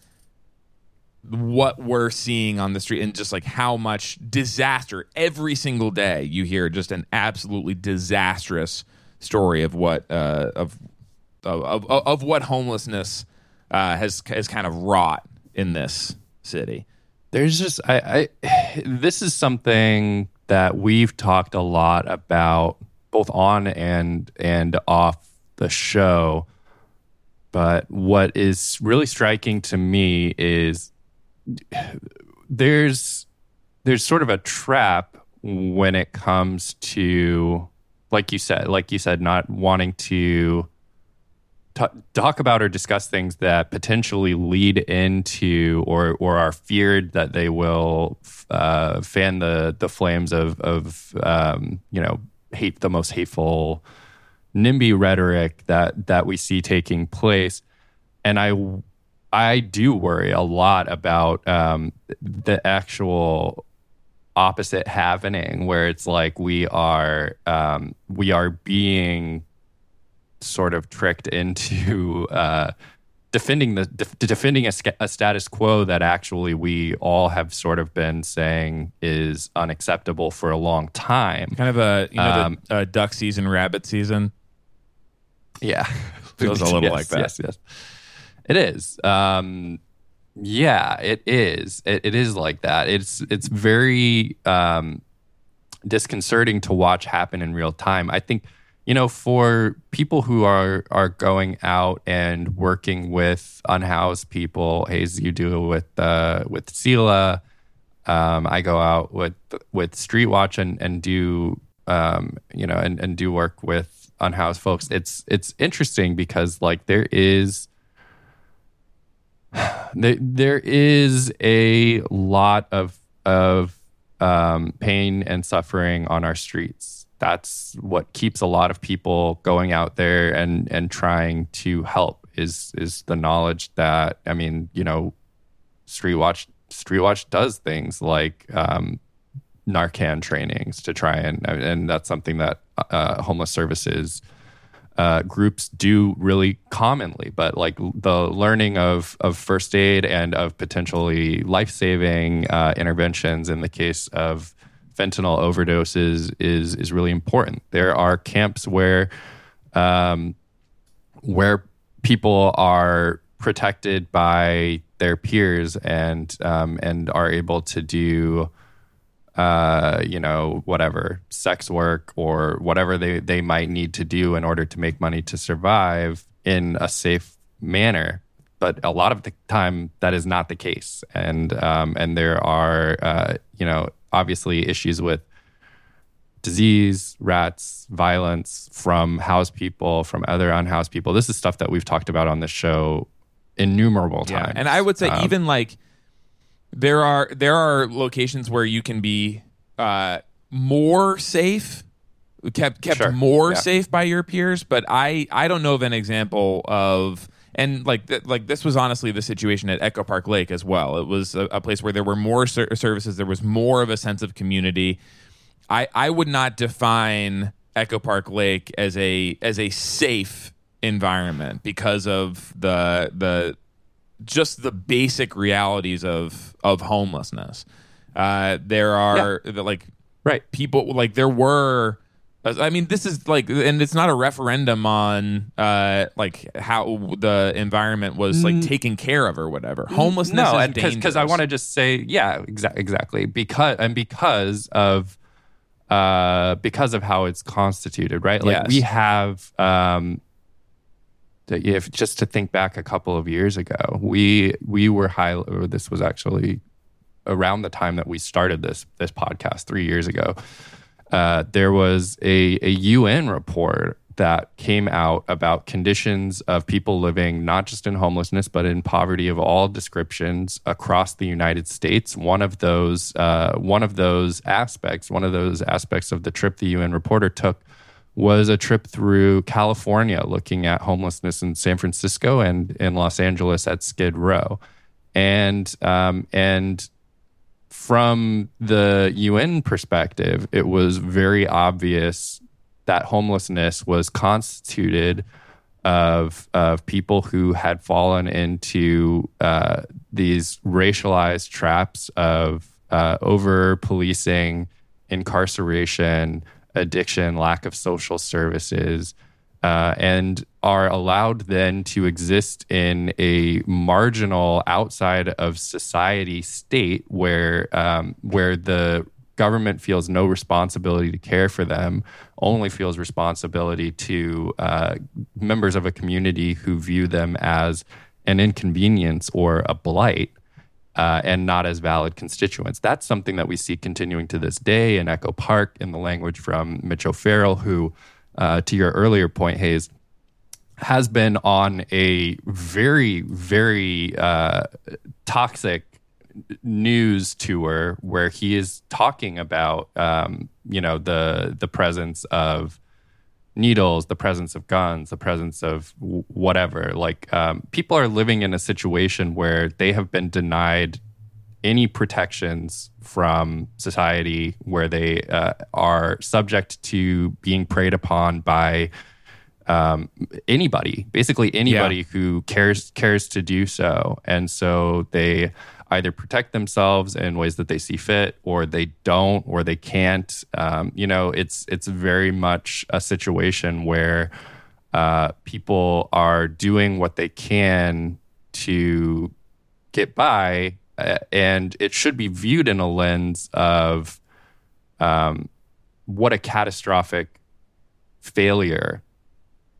what we're seeing on the street and just like how much disaster every single day you hear just an absolutely disastrous story of what uh, of, of, of of what homelessness uh, has has kind of wrought in this city. There's just I, I this is something that we've talked a lot about both on and and off the show. But what is really striking to me is there's there's sort of a trap when it comes to like you said like you said not wanting to t- talk about or discuss things that potentially lead into or or are feared that they will uh, fan the the flames of of um, you know hate the most hateful NIMBY rhetoric that that we see taking place, and I I do worry a lot about um, the actual opposite happening, where it's like we are um, we are being sort of tricked into uh, defending the def- defending a, a, status quo that actually we all have sort of been saying is unacceptable for a long time. Kind of a you know um, the, uh, duck season, rabbit season. Yeah, feels a little yes, like that. Yes, yes, it is. Um, yeah, it is. It, it is like that. It's it's very um, disconcerting to watch happen in real time. I think you know, for people who are are going out and working with unhoused people, Hayes, you do with uh, with SELAH. Um, I go out with with Streetwatch and and do um, you know and and do work with unhoused folks. It's it's interesting because like there is there there is a lot of of um, pain and suffering on our streets that's what keeps a lot of people going out there and and trying to help is is the knowledge that I mean, you know, Streetwatch Streetwatch does things like um, Narcan trainings to try and and that's something that uh, homeless services uh, groups do really commonly. But like the learning of of first aid and of potentially life saving uh, interventions in the case of fentanyl overdoses is is really important. There are camps where um, where people are protected by their peers and um, and are able to do uh, you know whatever sex work or whatever they they might need to do in order to make money to survive in a safe manner but a lot of the time that is not the case and um, and there are uh, you know obviously issues with disease, rats, violence from housed people, from other unhoused people. This is stuff that we've talked about on this show innumerable times. Yeah. And I would say um, even like there are there are locations where you can be uh, more safe kept kept sure. more yeah. safe by your peers but i i don't know of an example of and like th- like this was honestly the situation at Echo Park Lake as well. It was a, a place where there were more ser- services, there was more of a sense of community. I I would not define Echo Park Lake as a as a safe environment because of the the just the basic realities of of homelessness. Uh, there are yeah. like right people like there were I mean, this is like, and it's not a referendum on uh, like how the environment was like taken care of or whatever. Homelessness, no, and because I want to just say, yeah, exa- exactly, because and because of uh, because of how it's constituted, right? Like yes. we have, um, if just to think back a couple of years ago, we we were high. Or this was actually around the time that we started this this podcast three years ago uh, there was a, a UN report that came out about conditions of people living not just in homelessness but in poverty of all descriptions across the United States. One of those uh, one of those aspects, one of those aspects of the trip the UN reporter took was a trip through California, looking at homelessness in San Francisco and in Los Angeles at Skid Row, and um, and from the UN perspective, it was very obvious that homelessness was constituted of of people who had fallen into uh, these racialized traps of uh, over policing, incarceration, addiction, lack of social services, uh, and are allowed then to exist in a marginal outside of society state where um, where the government feels no responsibility to care for them, only feels responsibility to uh, members of a community who view them as an inconvenience or a blight. Uh, and not as valid constituents. That's something that we see continuing to this day in Echo Park, in the language from Mitch O'Farrell, who uh, to your earlier point, Hayes, has been on a very, very uh, toxic news tour where he is talking about, um, you know, the the presence of needles, the presence of guns, the presence of whatever. Like um, people are living in a situation where they have been denied any protections from society where they uh, are subject to being preyed upon by um, anybody, basically anybody yeah. who cares cares to do so, and so they either protect themselves in ways that they see fit, or they don't, or they can't. Um, you know, it's it's very much a situation where uh, people are doing what they can to get by, and it should be viewed in a lens of um, what a catastrophic failure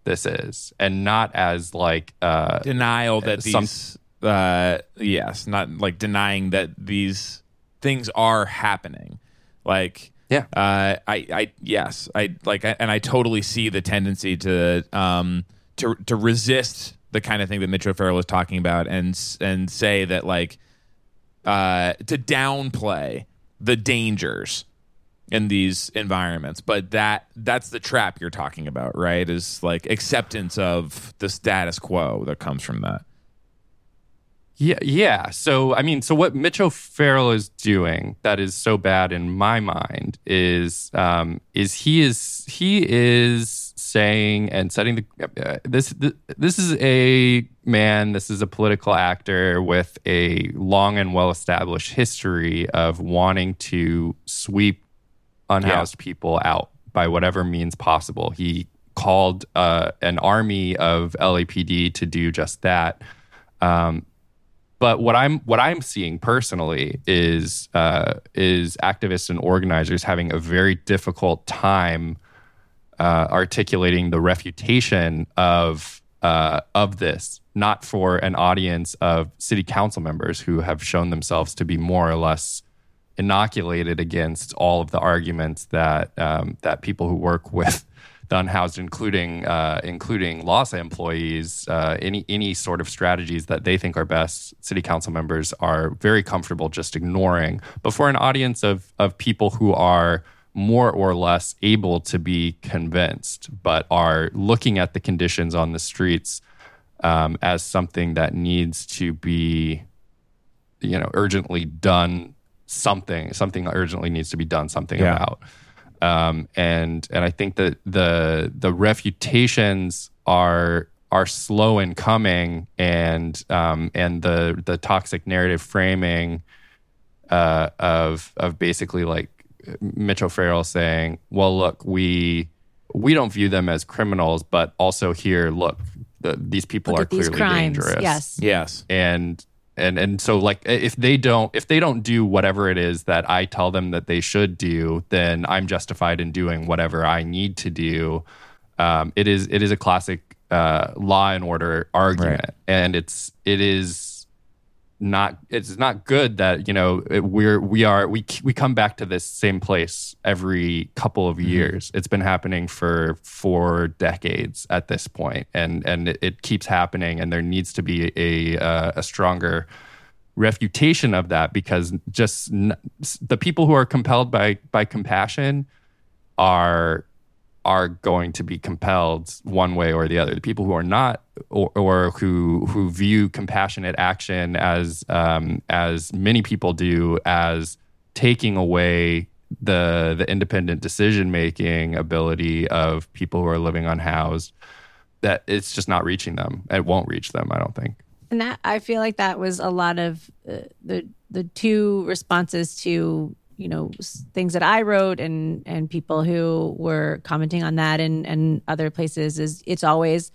this is, and not as like uh, denial that some, these. Uh, yes, not like denying that these things are happening. Like, yeah, uh, I, I, yes, I like, and I totally see the tendency to, um, to, to resist the kind of thing that Mitch O'Farrell is talking about, and and say that like, uh, to downplay the dangers in these environments. But that that's the trap you're talking about right? Is like acceptance of the status quo that comes from that yeah yeah so i mean so what mitch o'farrell is doing that is so bad in my mind is um is he is he is saying and setting the uh, this this is a man this is a political actor with a long and well established history of wanting to sweep unhoused yeah. people out by whatever means possible. He called uh, an army of LAPD to do just that. Um, but what I'm what I'm seeing personally is uh, is activists and organizers having a very difficult time uh, articulating the refutation of uh, of this, not for an audience of city council members who have shown themselves to be more or less inoculated against all of the arguments that um, that people who work with the unhoused, including uh, including LAHSA employees, uh, any any sort of strategies that they think are best, city council members are very comfortable just ignoring. But for an audience of of people who are more or less able to be convinced, but are looking at the conditions on the streets um, as something that needs to be, you know, urgently done something something urgently needs to be done something yeah. about um, and and I think that the the refutations are are slow in coming and um, and the the toxic narrative framing uh, of of basically like Mitch O'Farrell saying, "Well, look, we we don't view them as criminals, but also here, look, the, these people look are clearly dangerous. Yes, yes, and and and so like if they don't if they don't do whatever it is that I tell them that they should do, then I'm justified in doing whatever I need to do. Um, it is it is a classic uh, law and order argument, right. and it's it is not it's not good that you know we're we are we we come back to this same place every couple of mm-hmm. years it's been happening for four decades at this point and and it, it keeps happening and there needs to be a uh, a stronger refutation of that because just n- the people who are compelled by by compassion are are going to be compelled one way or the other. The people who are not, or, or who who view compassionate action as um, as many people do, as taking away the the independent decision making ability of people who are living unhoused, that it's just not reaching them. It won't reach them. I don't think. And that I feel like that was a lot of uh, the the two responses to you know things that I wrote and and people who were commenting on that and and other places is it's always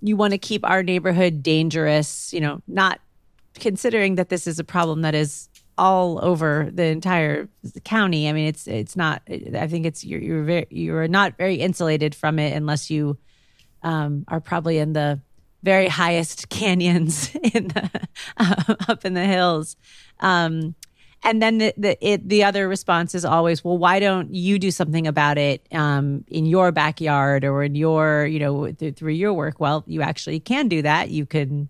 you want to keep our neighborhood dangerous you know not considering that this is a problem that is all over the entire county. I mean it's it's not I think it's you're you're very you're not very insulated from it unless you um, are probably in the very highest canyons in the uh, up in the hills. Um, and then the the, it, the other response is always, well, why don't you do something about it um, in your backyard or in your, you know, th- through your work? Well, you actually can do that. You can,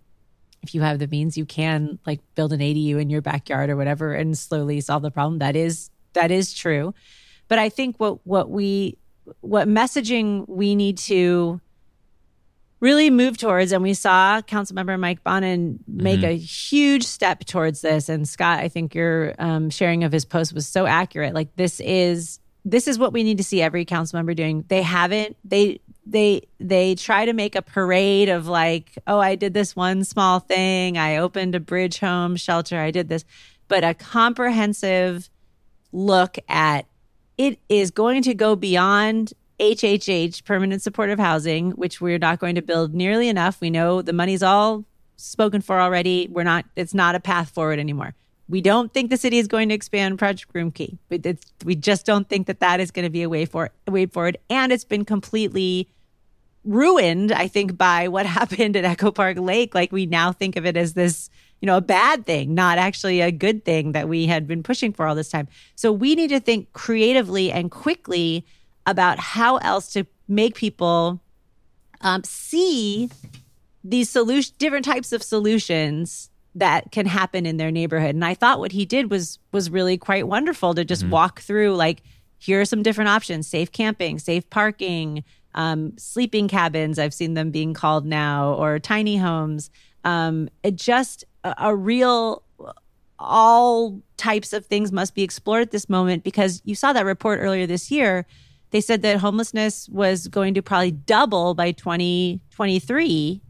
if you have the means, you can like build an ADU in your backyard or whatever, and slowly solve the problem. That is that is true. But I think what what we what messaging we need to really move towards. And we saw Councilmember Mike Bonin make mm-hmm. a huge step towards this. And Scott, I think your um, sharing of his post was so accurate. Like this is this is what we need to see every council member doing. They haven't they they they try to make a parade of like, oh, I did this one small thing. I opened a bridge home shelter. I did this, but a comprehensive look at it is going to go beyond HHH, permanent supportive housing, which we're not going to build nearly enough. We know the money's all spoken for already. We're not, it's not a path forward anymore. We don't think the city is going to expand Project Roomkey. we just don't think that that is going to be a way for way forward. And it's been completely ruined, I think, by what happened at Echo Park Lake. Like we now think of it as this, you know, a bad thing, not actually a good thing that we had been pushing for all this time. So we need to think creatively and quickly about how else to make people um, see these solution, different types of solutions that can happen in their neighborhood. And I thought what he did was was really quite wonderful to just mm-hmm. walk through like here are some different options: safe camping, safe parking, um, sleeping cabins. I've seen them being called now, or tiny homes. Um, it just a, a real all types of things must be explored at this moment because you saw that report earlier this year. They said that homelessness was going to probably double by 2023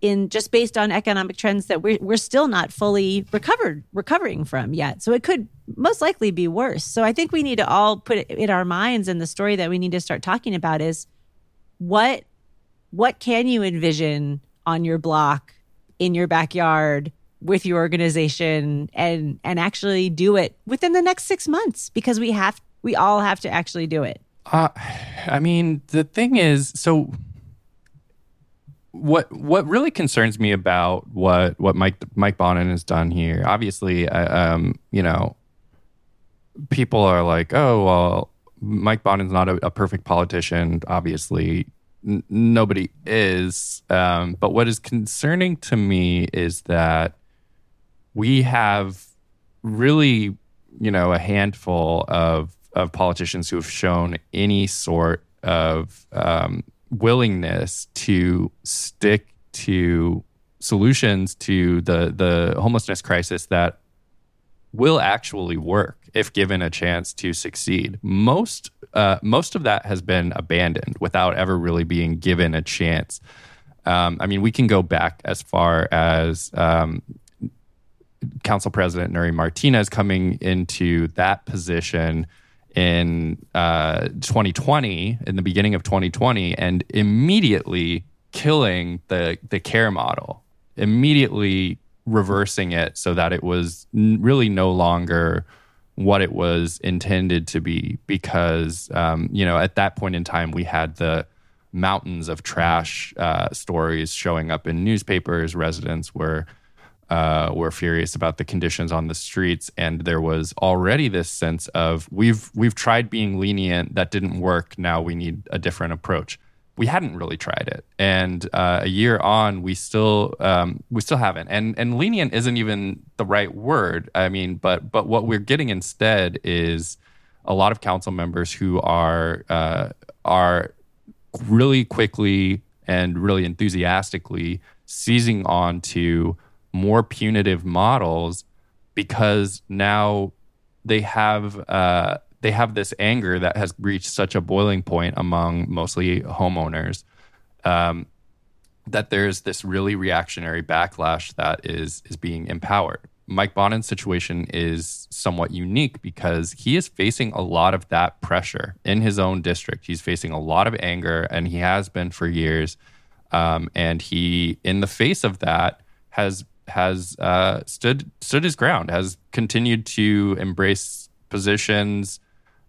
in just based on economic trends that we're, we're still not fully recovered recovering from yet. So it could most likely be worse. So i think we need to all put it in our minds and the story that we need to start talking about is what what can you envision on your block in your backyard with your organization and and actually do it within the next six months? Because we have we all have to actually do it uh, i mean the thing is so what what really concerns me about what what Mike Mike Bonin has done here, obviously, uh, um, you know, people are like, oh well, Mike Bonin's not a, a perfect politician. Obviously, N- nobody is. Um, but what is concerning to me is that we have really, you know, a handful of of politicians who have shown any sort of um, willingness to stick to solutions to the the homelessness crisis that will actually work if given a chance to succeed. Most uh, most of that has been abandoned without ever really being given a chance. Um, I mean, we can go back as far as um, Council President Nury Martinez coming into that position in uh, 2020, in the beginning of 2020, and immediately killing the the care model, immediately reversing it so that it was n- really no longer what it was intended to be. Because um, you know, at that point in time, we had the mountains of trash uh, stories showing up in newspapers. Residents were uh, were furious about the conditions on the streets, and there was already this sense of we've we've tried being lenient, that didn't work. Now we need a different approach. We hadn't really tried it, and uh, a year on, we still um, we still haven't. And and lenient isn't even the right word. I mean, but but what we're getting instead is a lot of council members who are uh, are really quickly and really enthusiastically seizing on to more punitive models because now they have uh, they have this anger that has reached such a boiling point among mostly homeowners um, that there's this really reactionary backlash that is is being empowered. Mike Bonin's situation is somewhat unique because he is facing a lot of that pressure in his own district. He's facing a lot of anger, and he has been for years. Um, and he, in the face of that, has has uh, stood stood his ground, has continued to embrace positions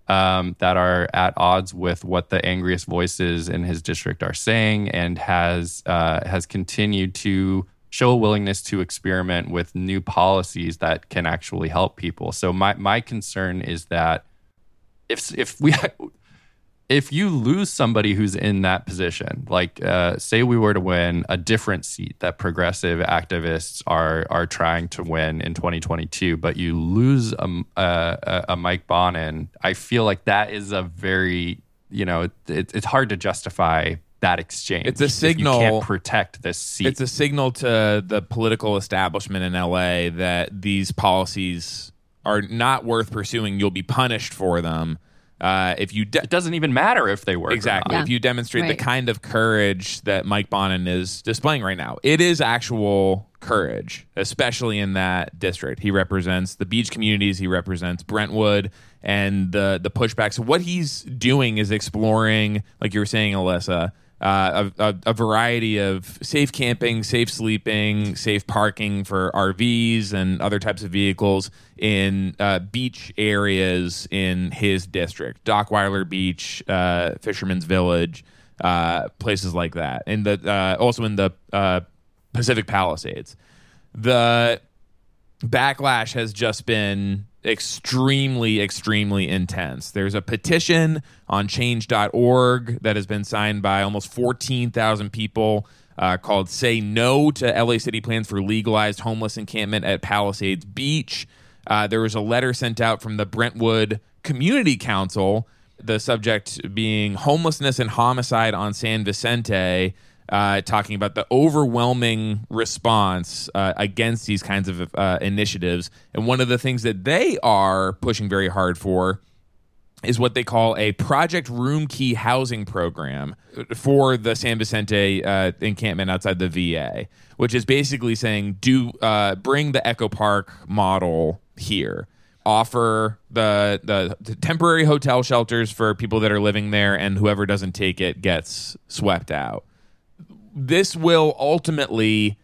um, that are at odds with what the angriest voices in his district are saying, and has uh, has continued to show a willingness to experiment with new policies that can actually help people. So my my concern is that if if we if you lose somebody who's in that position, like uh, say we were to win a different seat that progressive activists are are trying to win in 2022, but you lose a, a, a Mike Bonin, I feel like that is a very you know it, it's hard to justify that exchange. It's a signal. You can't protect this seat. It's a signal to the political establishment in LA that these policies are not worth pursuing. You'll be punished for them Uh, if you de- It doesn't even matter if they work. exactly Yeah. if you demonstrate the kind of courage that Mike Bonin is displaying right now, it is actual courage, especially in that district. He represents the beach communities. He represents Brentwood and the the pushback. So what he's doing is exploring, like you were saying, Alissa, uh, a, a, a variety of safe camping, safe sleeping, safe parking for RVs and other types of vehicles in uh, beach areas in his district, Dockweiler Beach, uh, Fisherman's Village, uh, places like that, and the uh, also in the uh, Pacific Palisades. The backlash has just been extremely extremely intense. There's a petition on change.org that has been signed by almost 14,000 people uh, called say no to LA city plans for legalized homeless encampment at Palisades Beach uh, there was a letter sent out from the Brentwood Community Council the subject being homelessness and homicide on San Vicente uh, talking about the overwhelming response uh, against these kinds of uh, initiatives. And one of the things that they are pushing very hard for is what they call a Project Room Key housing program for the San Vicente uh, encampment outside the VA, which is basically saying do uh, bring the Echo Park model here. Offer the, the temporary hotel shelters for people that are living there, and whoever doesn't take it gets swept out this will ultimately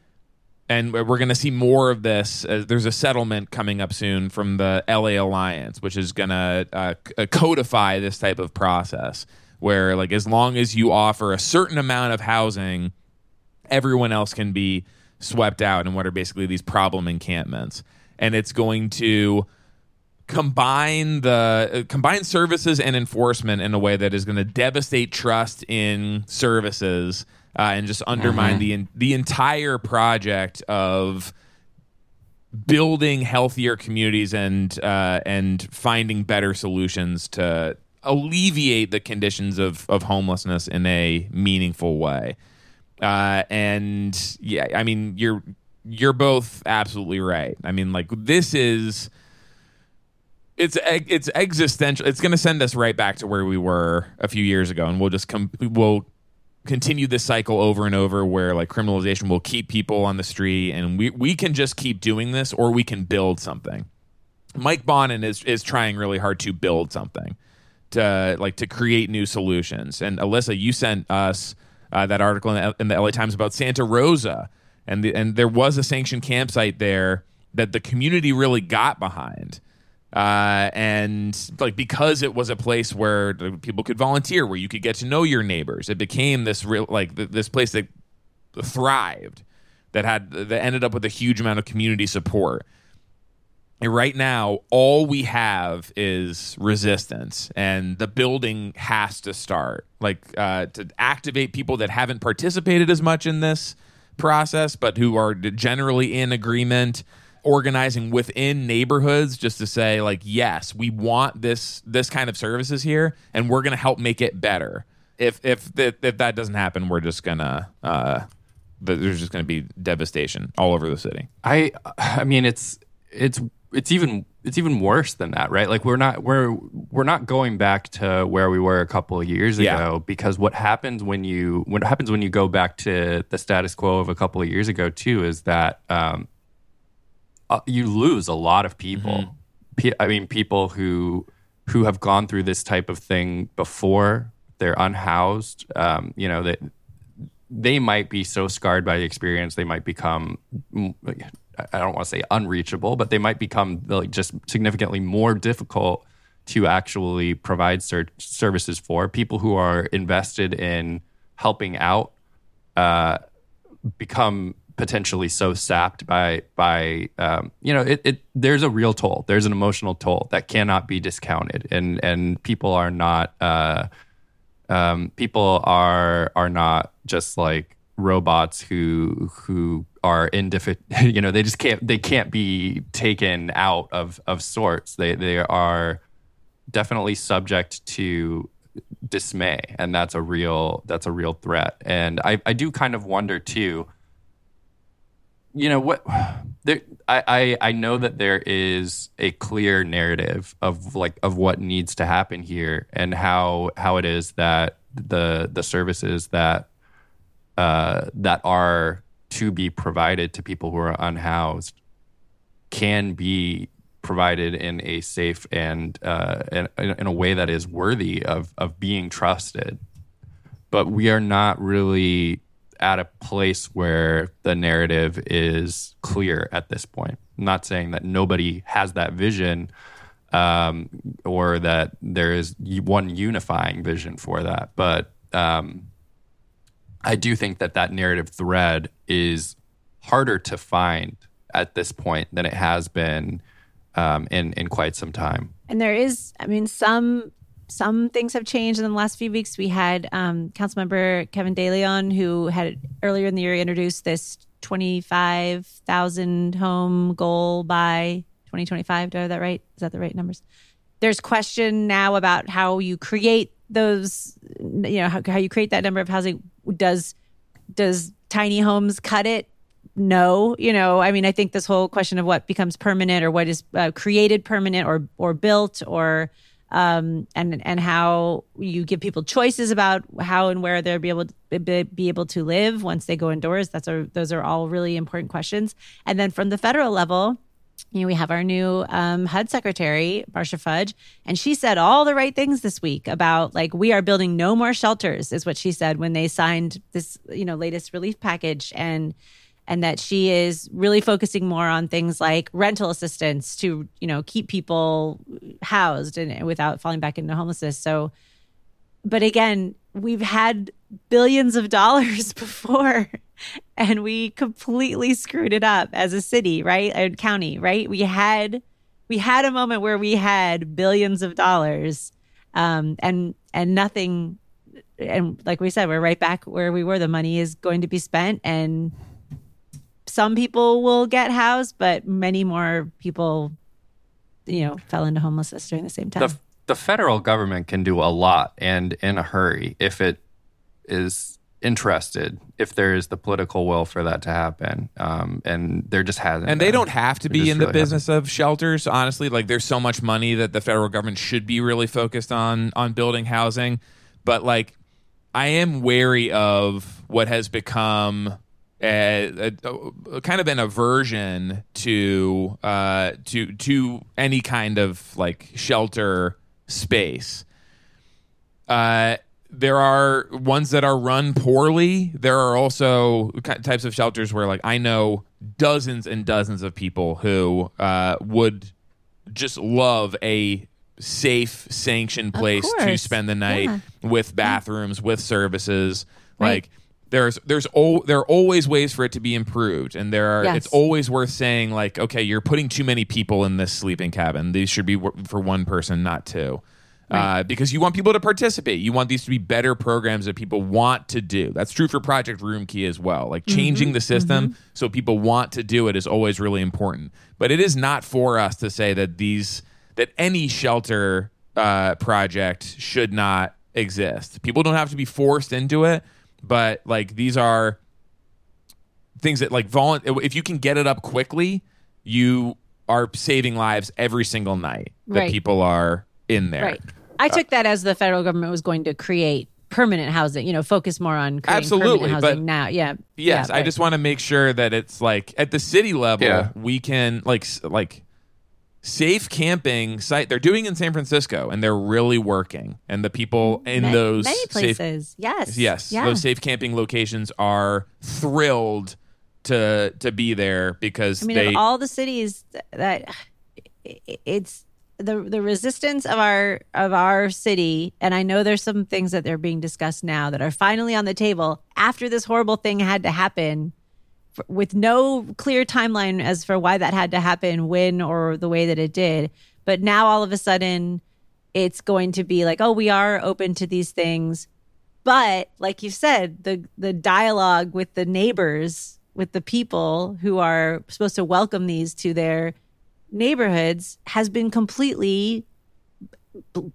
and we're going to see more of this. Uh, there's a settlement coming up soon from the LA Alliance, which is going to uh, c- uh, codify this type of process where, like, as long as you offer a certain amount of housing, everyone else can be swept out in what are basically these problem encampments. And it's going to combine the uh, combine services and enforcement in a way that is going to devastate trust in services uh, and just undermine the the entire project of building healthier communities and uh, and finding better solutions to alleviate the conditions of of homelessness in a meaningful way. Uh, and yeah, I mean you're you're both absolutely right. I mean like this is it's it's existential. It's going to send us right back to where we were a few years ago, and we'll just come. We'll continue this cycle over and over, where like criminalization will keep people on the street, and we we can just keep doing this, or we can build something. Mike Bonin is is trying really hard to build something, to like to create new solutions. And Alissa, you sent us uh, that article in the, in the LA Times about Santa Rosa, and the, and there was a sanctioned campsite there that the community really got behind uh, and like because it was a place where people could volunteer, where you could get to know your neighbors, it became this real like th- this place that thrived, that had that ended up with a huge amount of community support. And right now, all we have is resistance, and the building has to start. Like uh, to activate people that haven't participated as much in this process, but who are generally in agreement organizing within neighborhoods just to say like yes we want this this kind of services here and we're going to help make it better. If if if that doesn't happen we're just gonna uh there's just going to be devastation all over the city. I I mean it's it's it's even it's even worse than that, right? Like we're not we're we're not going back to where we were a couple of years Yeah. ago because what happens when you what happens when you go back to the status quo of a couple of years ago too is that um, uh, you lose a lot of people. Pe- I mean, people who who have gone through this type of thing before. They're unhoused. Um, you know that they might be so scarred by the experience they might become i don't want to say unreachable but they might become like just significantly more difficult to actually provide ser- services for. People who are invested in helping out uh, become potentially so sapped by by um, you know it, it there's a real toll. There's an emotional toll that cannot be discounted. And and people are not uh, um, people are are not just like robots who who are indifferent you know they just can't they can't be taken out of of sorts. They they are definitely subject to dismay and that's a real that's a real threat. And i i do kind of wonder too you know what there, I, I I know that there is a clear narrative of like of what needs to happen here and how how it is that the the services that uh, that are to be provided to people who are unhoused can be provided in a safe and uh, in, in a way that is worthy of of being trusted. But we are not really at a place where the narrative is clear at this point. I'm not saying that nobody has that vision um, or that there is one unifying vision for that, but um, I do think that that narrative thread is harder to find at this point than it has been um, in in quite some time. And there is, I mean, some some things have changed in the last few weeks. We had um, Councilmember Kevin DeLeon, who had earlier in the year introduced this 25,000 home goal by 2025. Do I have that right? Is that the right numbers? There's question now about how you create those, you know, how, how you create that number of housing. Does does tiny homes cut it? No, you know, I mean, I think this whole question of what becomes permanent or what is uh, created permanent or or built or um, and and how you give people choices about how and where they'll be able to be able to live once they go indoors. That's a, those are all really important questions. And then from the federal level, you know, we have our new um, HUD secretary, Marcia Fudge, and she said all the right things this week about like we are building no more shelters, is what she said when they signed this, you know, latest relief package. And and that she is really focusing more on things like rental assistance to you know keep people housed and without falling back into homelessness so but again we've had billions of dollars before and we completely screwed it up as a city right? A county right? We had we had a moment where we had billions of dollars um, and and nothing and like we said we're right back where we were. The money is going to be spent and some people will get housed, but many more people, you know, fell into homelessness during the same time. The, the federal government can do a lot and in a hurry if it is interested, if there is the political will for that to happen. Um, and there just hasn't. And they don't have to be in the business of shelters, honestly. Like there's so much money that the federal government should be really focused on on building housing. But like I am wary of what has become a, a, kind of an aversion to uh, to to any kind of like shelter space. Uh, there are ones that are run poorly. There are also types of shelters where, like, I know dozens and dozens of people who uh, would just love a safe, sanctioned place to spend the night yeah. with bathrooms, with services. Right. Like, there's there's o- there are always ways for it to be improved and there are yes. it's always worth saying like okay you're putting too many people in this sleeping cabin these should be w- for one person not two right. uh, because you want people to participate you want these to be better programs that people want to do that's true for project room key as well like mm-hmm. changing mm-hmm. the system mm-hmm. so people want to do it is always really important but it is not for us to say that these that any shelter uh, project should not exist people don't have to be forced into it but like these are things that like volu- if you can get it up quickly, you are saving lives every single night that right. people are in there. Right. I took that as the federal government was going to create permanent housing, you know, focus more on absolutely housing but now. Yeah. Yes, yeah, I just want to make sure that it's like at the city level, yeah. we can like like safe camping site they're doing in San Francisco and they're really working and the people in many, those many places safe, yes yes yeah. those safe camping locations are thrilled to to be there because I mean they, of all the cities that it's the the resistance of our of our city and I know there's some things that they're being discussed now that are finally on the table after this horrible thing had to happen with no clear timeline as for why that had to happen, when, or the way that it did. But now all of a sudden, it's going to be like, oh, we are open to these things. But like you said, the the dialogue with the neighbors, with the people who are supposed to welcome these to their neighborhoods, has been completely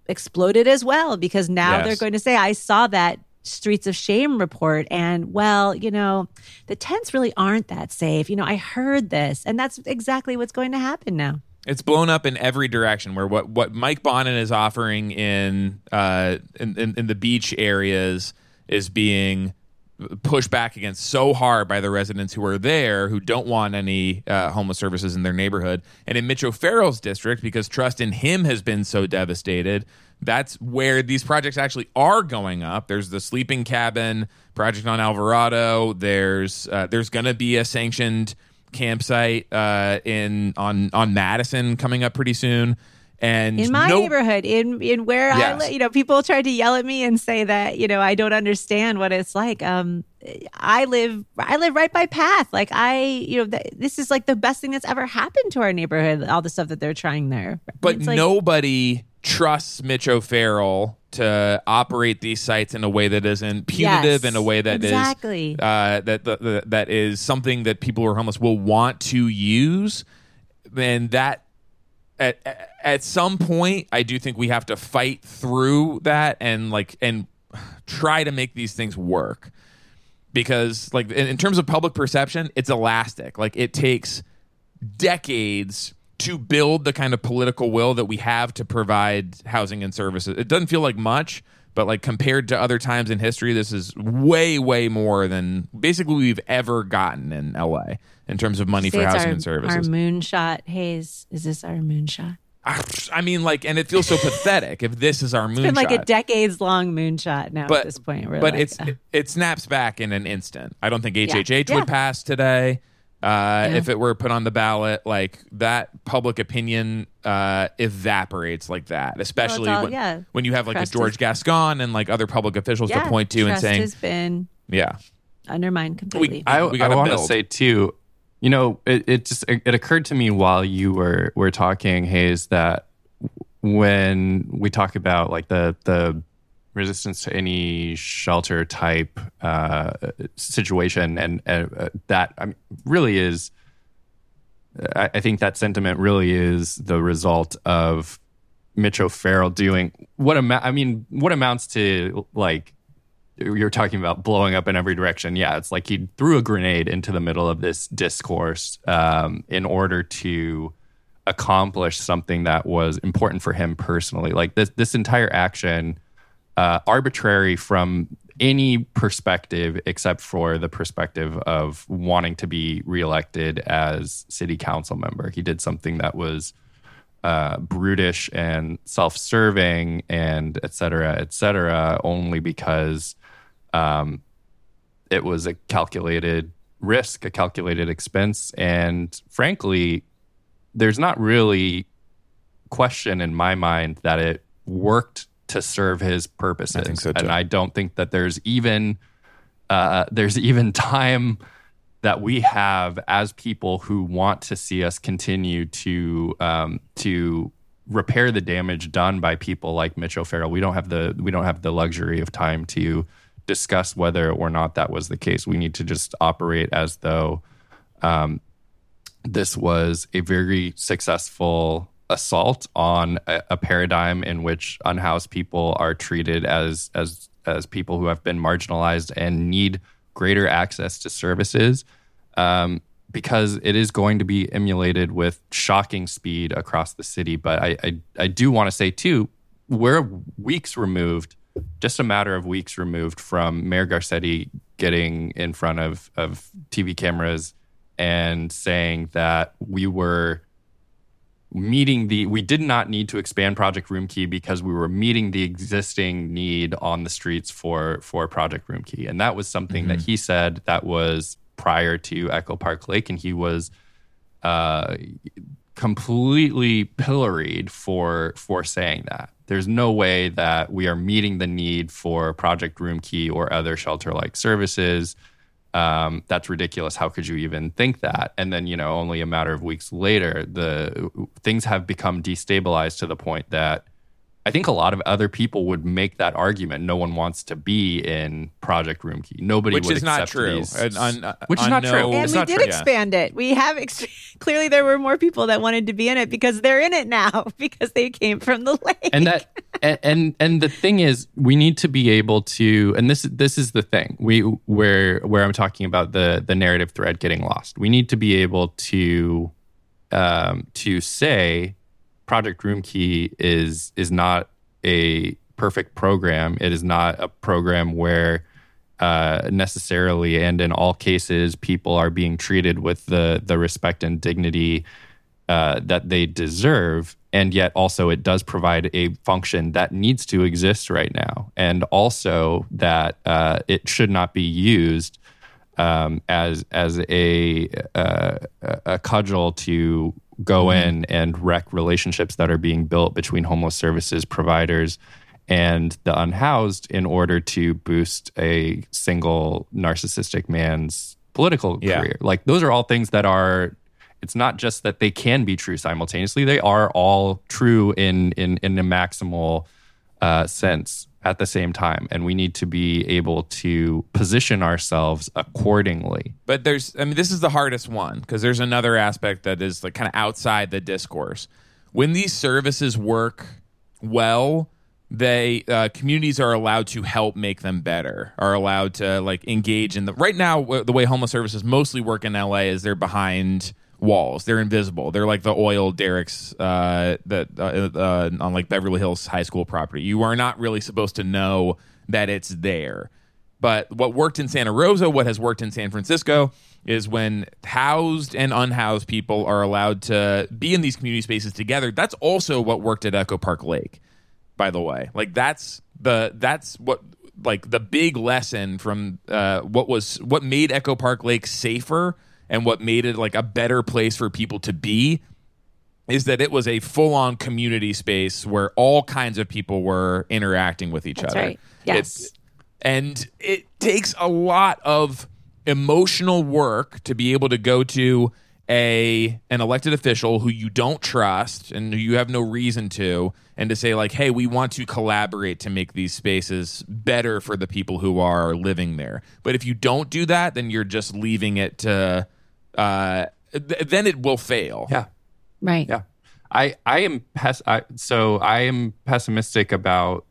exploded as well because now yes. they're going to say, I saw that streets of shame report and well you know the tents really aren't that safe you know i heard this and that's exactly what's going to happen now it's blown up in every direction where what, what mike bonin is offering in, uh, in, in in the beach areas is being pushed back against so hard by the residents who are there who don't want any uh, homeless services in their neighborhood. And in Mitch O'Farrell's district, because trust in him has been so devastated, that's where these projects actually are going up. There's the sleeping cabin project on Alvarado. There's uh, there's going to be a sanctioned campsite uh, in on on Madison coming up pretty soon. And in my no- neighborhood, in in where I Yes. live, you know, people tried to yell at me and say that you know I don't understand what it's like. Um, I live I live right by Path. Like I, you know, th- this is like the best thing that's ever happened to our neighborhood. All the stuff that they're trying there, But like- nobody trusts Mitch O'Farrell to operate these sites in a way that isn't punitive, Yes, in a way that is exactly. uh, that the, the, that is something that people who are homeless will want to use. And that at at some point, I do think we have to fight through that and like and try to make these things work. Because like in, in terms of public perception it's elastic. Like it takes decades to build the kind of political will that we have to provide housing and services. It doesn't feel like much but like compared to other times in history this is way way more than basically we've ever gotten in la in terms of money for housing our, and services Our moonshot Hayes. Is this our moonshot? i mean like and it feels so pathetic if this is our moonshot It's been like a decades long moonshot now but at this point. But like, it's uh, it, it snaps back in an instant. I don't think HHH Yeah. would pass today. Uh, If it were put on the ballot, like that public opinion uh, evaporates like that, especially all- when, yeah. when you have like Trust a George is- Gascon and like other public officials yeah, to point to and trust saying, has been yeah, undermined completely. I, We I gotta want to say too, you know, it, it just it, it occurred to me while you were were talking, Hayes, that when we talk about like the the resistance to any shelter type uh, situation, and uh, that I mean, really is, I, I think that sentiment really is the result of Mitch O'Farrell doing what amount. I mean, what amounts to like you're talking about blowing up in every direction. Yeah, it's like he threw a grenade into the middle of this discourse um, in order to accomplish something that was important for him personally. Like this, this entire action, uh, arbitrary from any perspective except for the perspective of wanting to be reelected as city council member. He did something that was uh, brutish and self-serving and et cetera, et cetera, only because um, it was a calculated risk, a calculated expense, and frankly, there's not really question in my mind that it worked to serve his purposes. I so. And I don't think that there's even uh, there's even time that we have as people who want to see us continue to um, to repair the damage done by people like Mitch O'Farrell. We don't have the we don't have the luxury of time to discuss whether or not that was the case. We need to just operate as though um, this was a very successful assault on a, a paradigm in which unhoused people are treated as as as people who have been marginalized and need greater access to services um, because it is going to be emulated with shocking speed across the city. But I I, I do want to say too, we're weeks removed, just a matter of weeks removed from Mayor Garcetti getting in front of of TV cameras and saying that we were meeting the we did not need to expand project room key because we were meeting the existing need on the streets for for project room key and that was something that he said that was prior to echo park lake. And he was uh completely pilloried for for saying that. There's no way that we are meeting the need for project room key or other shelter like services um, that's ridiculous. How could you even think that? And then, you know, only a matter of weeks later, the things have become destabilized to the point that I think a lot of other people would make that argument. No one wants to be in Project Room Key. Nobody Which would is not true. these- And on- uh, which is not no- true. and it's we did true, yeah. expand it. We have ex- clearly there were more people that wanted to be in it because they're in it now because they came from the lake. and that and, and and the thing is we need to be able to and this this is the thing we where where i'm talking about the the narrative thread getting lost we need to be able to um to say project roomkey is is not a perfect program it is not a program where uh, necessarily and in all cases people are being treated with the the respect and dignity uh, that they deserve. And yet, also, it does provide a function that needs to exist right now. And also, that uh, it should not be used um, as, as a, uh, a cudgel to go in and wreck relationships that are being built between homeless services providers and the unhoused in order to boost a single narcissistic man's political Yeah. career. Like, those are all things that are it's not just that they can be true simultaneously they are all true in in in a maximal uh, sense at the same time and we need to be able to position ourselves accordingly But there's, I mean, this is the hardest one because there's another aspect that is like kind of outside the discourse. When these services work well, they uh, communities are allowed to help make them better. Are allowed to like engage in the right now. The way homeless services mostly work in LA is they're behind walls. They're invisible. They're like the oil derricks uh, that uh, uh, on like Beverly Hills High School property. You are not really supposed to know that it's there. But what worked in Santa Rosa, what has worked in San Francisco, is when housed and unhoused people are allowed to be in these community spaces together. That's also what worked at Echo Park Lake, by the way. Like that's the that's what like the big lesson from uh, what was what made Echo Park Lake safer and what made it like a better place for people to be is that it was a full-on community space where all kinds of people were interacting with each That's other. right. Yes. It- and it takes a lot of emotional work to be able to go to a an elected official who you don't trust and who you have no reason to and to say like hey we want to collaborate to make these spaces better for the people who are living there but if you don't do that then you're just leaving it to uh th- then it will fail. Yeah. Right. yeah. I i am pes- I, so i am pessimistic about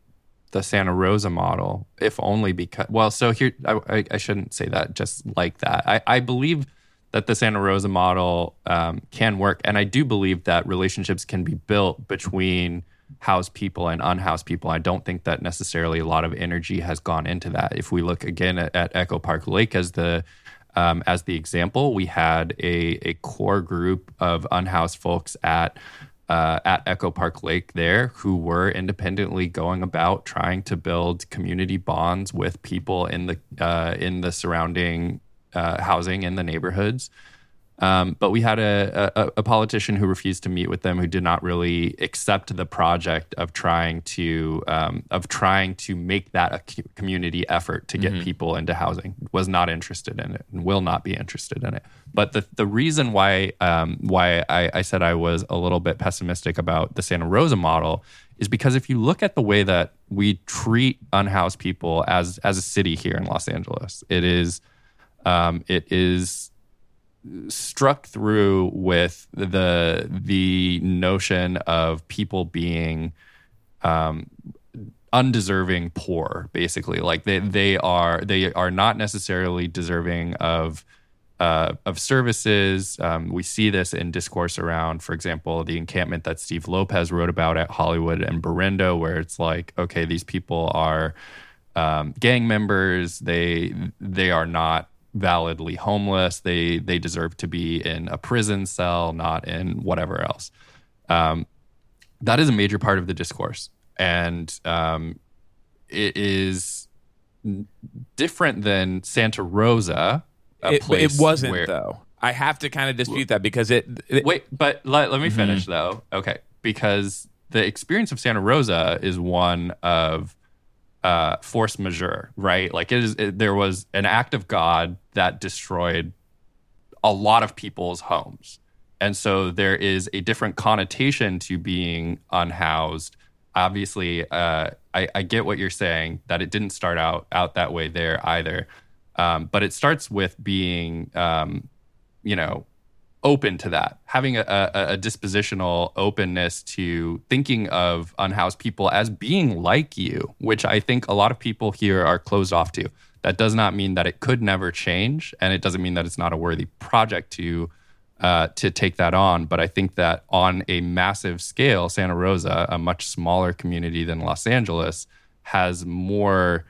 the santa rosa model if only because well so here i, I, I shouldn't say that just like that. I, I believe that the santa rosa model um, can work and i do believe that relationships can be built between housed people and unhoused people. I don't think that necessarily a lot of energy has gone into that. If we look again at, at echo park lake as the um, as the example, we had a, a core group of unhoused folks at uh, at Echo Park Lake there who were independently going about trying to build community bonds with people in the uh, in the surrounding uh, housing in the neighborhoods. Um, but we had a, a, a politician who refused to meet with them, who did not really accept the project of trying to um, of trying to make that a community effort to get people into housing. Was not interested in it and will not be interested in it. But the the reason why um, why I, I said I was a little bit pessimistic about the Santa Rosa model is because if you look at the way that we treat unhoused people as as a city here in Los Angeles, it is um, it is struck through with the the notion of people being um, undeserving poor basically like they they are they are not necessarily deserving of uh, of services. Um, we see this in discourse around, for example, the encampment that Steve Lopez wrote about at Hollywood and Berendo, where it's like, okay, these people are um, gang members. They they are not validly homeless. They they deserve to be in a prison cell, not in whatever else. Um, that is a major part of the discourse, and um, it is different than Santa Rosa. a it, it wasn't where- though i have to kind of dispute that because it, it Wait, but let, let me finish though. Okay, because the experience of Santa Rosa is one of uh, force majeure, right? Like it is, it, there was an act of God that destroyed a lot of people's homes, and so there is a different connotation to being unhoused. Obviously, uh, I, I get what you're saying that it didn't start out out that way there either, um, but it starts with being, um, you know, open to that, having a, a, a, dispositional openness to thinking of unhoused people as being like you, which I think a lot of people here are closed off to. That does not mean that it could never change, and it doesn't mean that it's not a worthy project to uh, to take that on. But I think that on a massive scale, Santa Rosa, a much smaller community than Los Angeles, has more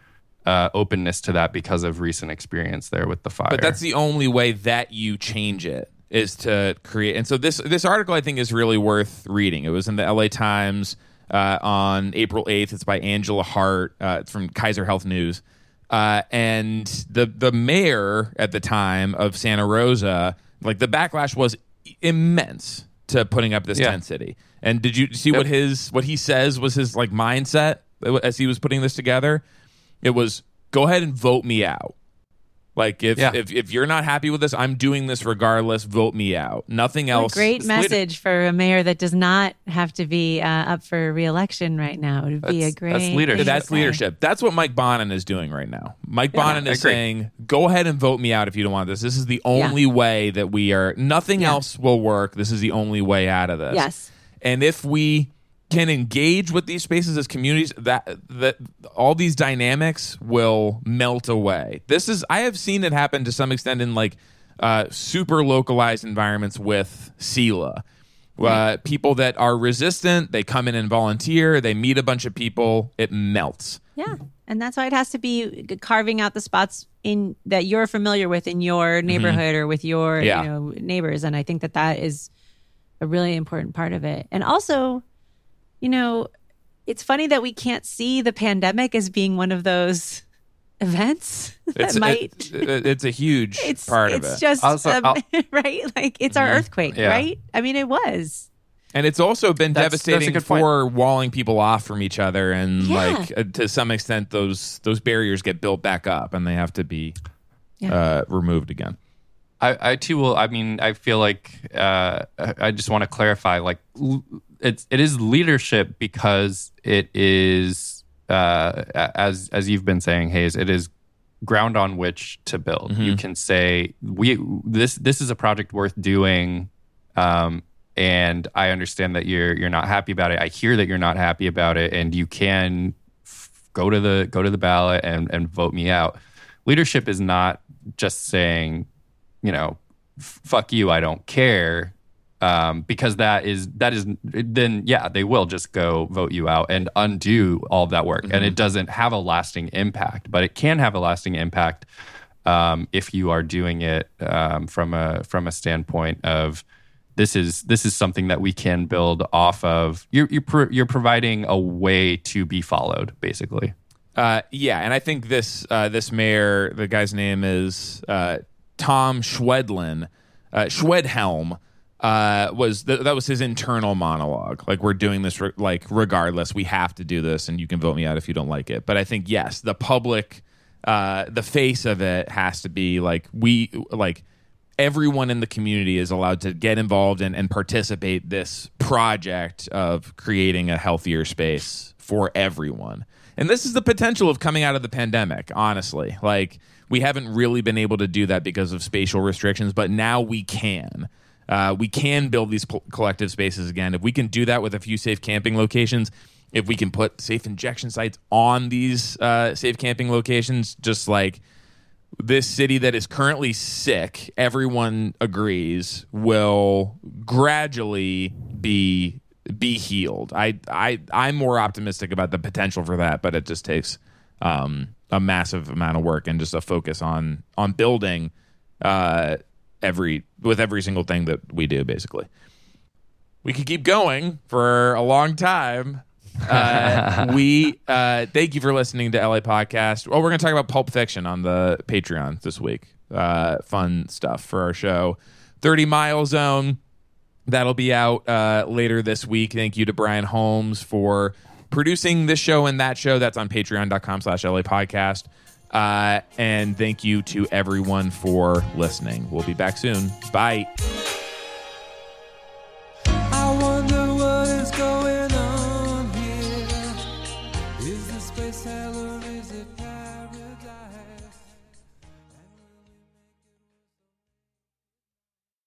uh, openness to that because of recent experience there with the fire. But that's the only way that you change it is to create. And so this this article I think is really worth reading. It was in the LA Times uh, on April eighth. It's by Angela Hart. Uh, it's from Kaiser Health News. Uh, and the the mayor at the time of Santa Rosa, like the backlash was immense to putting up this Yeah. tent city. And did you see what his what he says was his like mindset as he was putting this together? It was go ahead and vote me out. Like if Yeah. if if you're not happy with this, I'm doing this regardless. Vote me out. Nothing What a else. great It's message for a mayor that does not have to be uh, up for reelection right now. It would be a That's- great. that's leadership. That's say. leidleadership. That's what Mike Bonin is doing right now. Mike Bonin is saying, "Go ahead and vote me out if you don't want this. This is the only way that we are. Nothing Yeah. else will work. This is the only way out of this." Yes. And if we can engage with these spaces as communities, that that all these dynamics will melt away. This is I have seen it happen to some extent in like uh, super localized environments with SELAH. Uh, people that are resistant, they come in and volunteer. They meet a bunch of people. It melts. Yeah. And that's why it has to be carving out the spots in that you're familiar with in your neighborhood or with your Mm-hmm. Yeah. you know neighbors and I think that that is a really important part of it. And also, you know, it's funny that we can't see the pandemic as being one of those events that It's might it- it- it's a huge it's part it's of it, just Also, um, right like it's our earthquake Yeah. right i mean it was and it's also been That's- that's a devastating point. for walling people off from each other, and Yeah. like uh, to some extent, those those barriers get built back up, and they have to be Yeah. uh, removed again. I, I too will. I mean, I feel like uh, I I just want to clarify. Like, l- it's it is leadership because it is uh, as as you've been saying, Hayes. It is ground on which to build. You can say we this this is a project worth doing. Um, and I understand that you're you're not happy about it. I hear that you're not happy about it, and you can f- go to the go to the ballot and and vote me out. Leadership is not just saying, you know, "F- fuck you, I don't care, um, because that is that is then yeah they will just go vote you out and undo all of that work, and it doesn't have a lasting impact, but it can have a lasting impact um, if you are doing it um, from a from a standpoint of this is this is something that we can build off of. You're you're, pro- you're providing a way to be followed, basically. Uh, yeah, and I think this uh, this mayor, the guy's name is uh, Tom Schwedlin, uh, Schwedhelm. Uh, was th- that was his internal monologue? Like we're doing this, re- like regardless, we have to do this, and you can vote me out if you don't like it. But I think yes, the public, uh, the face of it has to be like we like everyone in the community is allowed to get involved and, and participate this project of creating a healthier space for everyone and this is the potential of coming out of the pandemic honestly like we haven't really been able to do that because of spatial restrictions but now we can uh, we can build these pl- collective spaces again if we can do that with a few safe camping locations if we can put safe injection sites on these uh, safe camping locations just like this city that is currently sick, everyone agrees, will gradually be be healed. I I I'm more optimistic about the potential for that, but it just takes um, a massive amount of work and just a focus on on building uh, every with every single thing that we do. Basically, we could keep going for a long time. uh, we uh, thank you for listening to LA Podcast. Well, we're going to talk about Pulp Fiction on the Patreon this week. Uh, fun stuff for our show. 30 Mile Zone. That'll be out uh, later this week. Thank you to Brian Holmes for producing this show and that show. That's on patreon.com slash LA Podcast. Uh, and thank you to everyone for listening. We'll be back soon. Bye.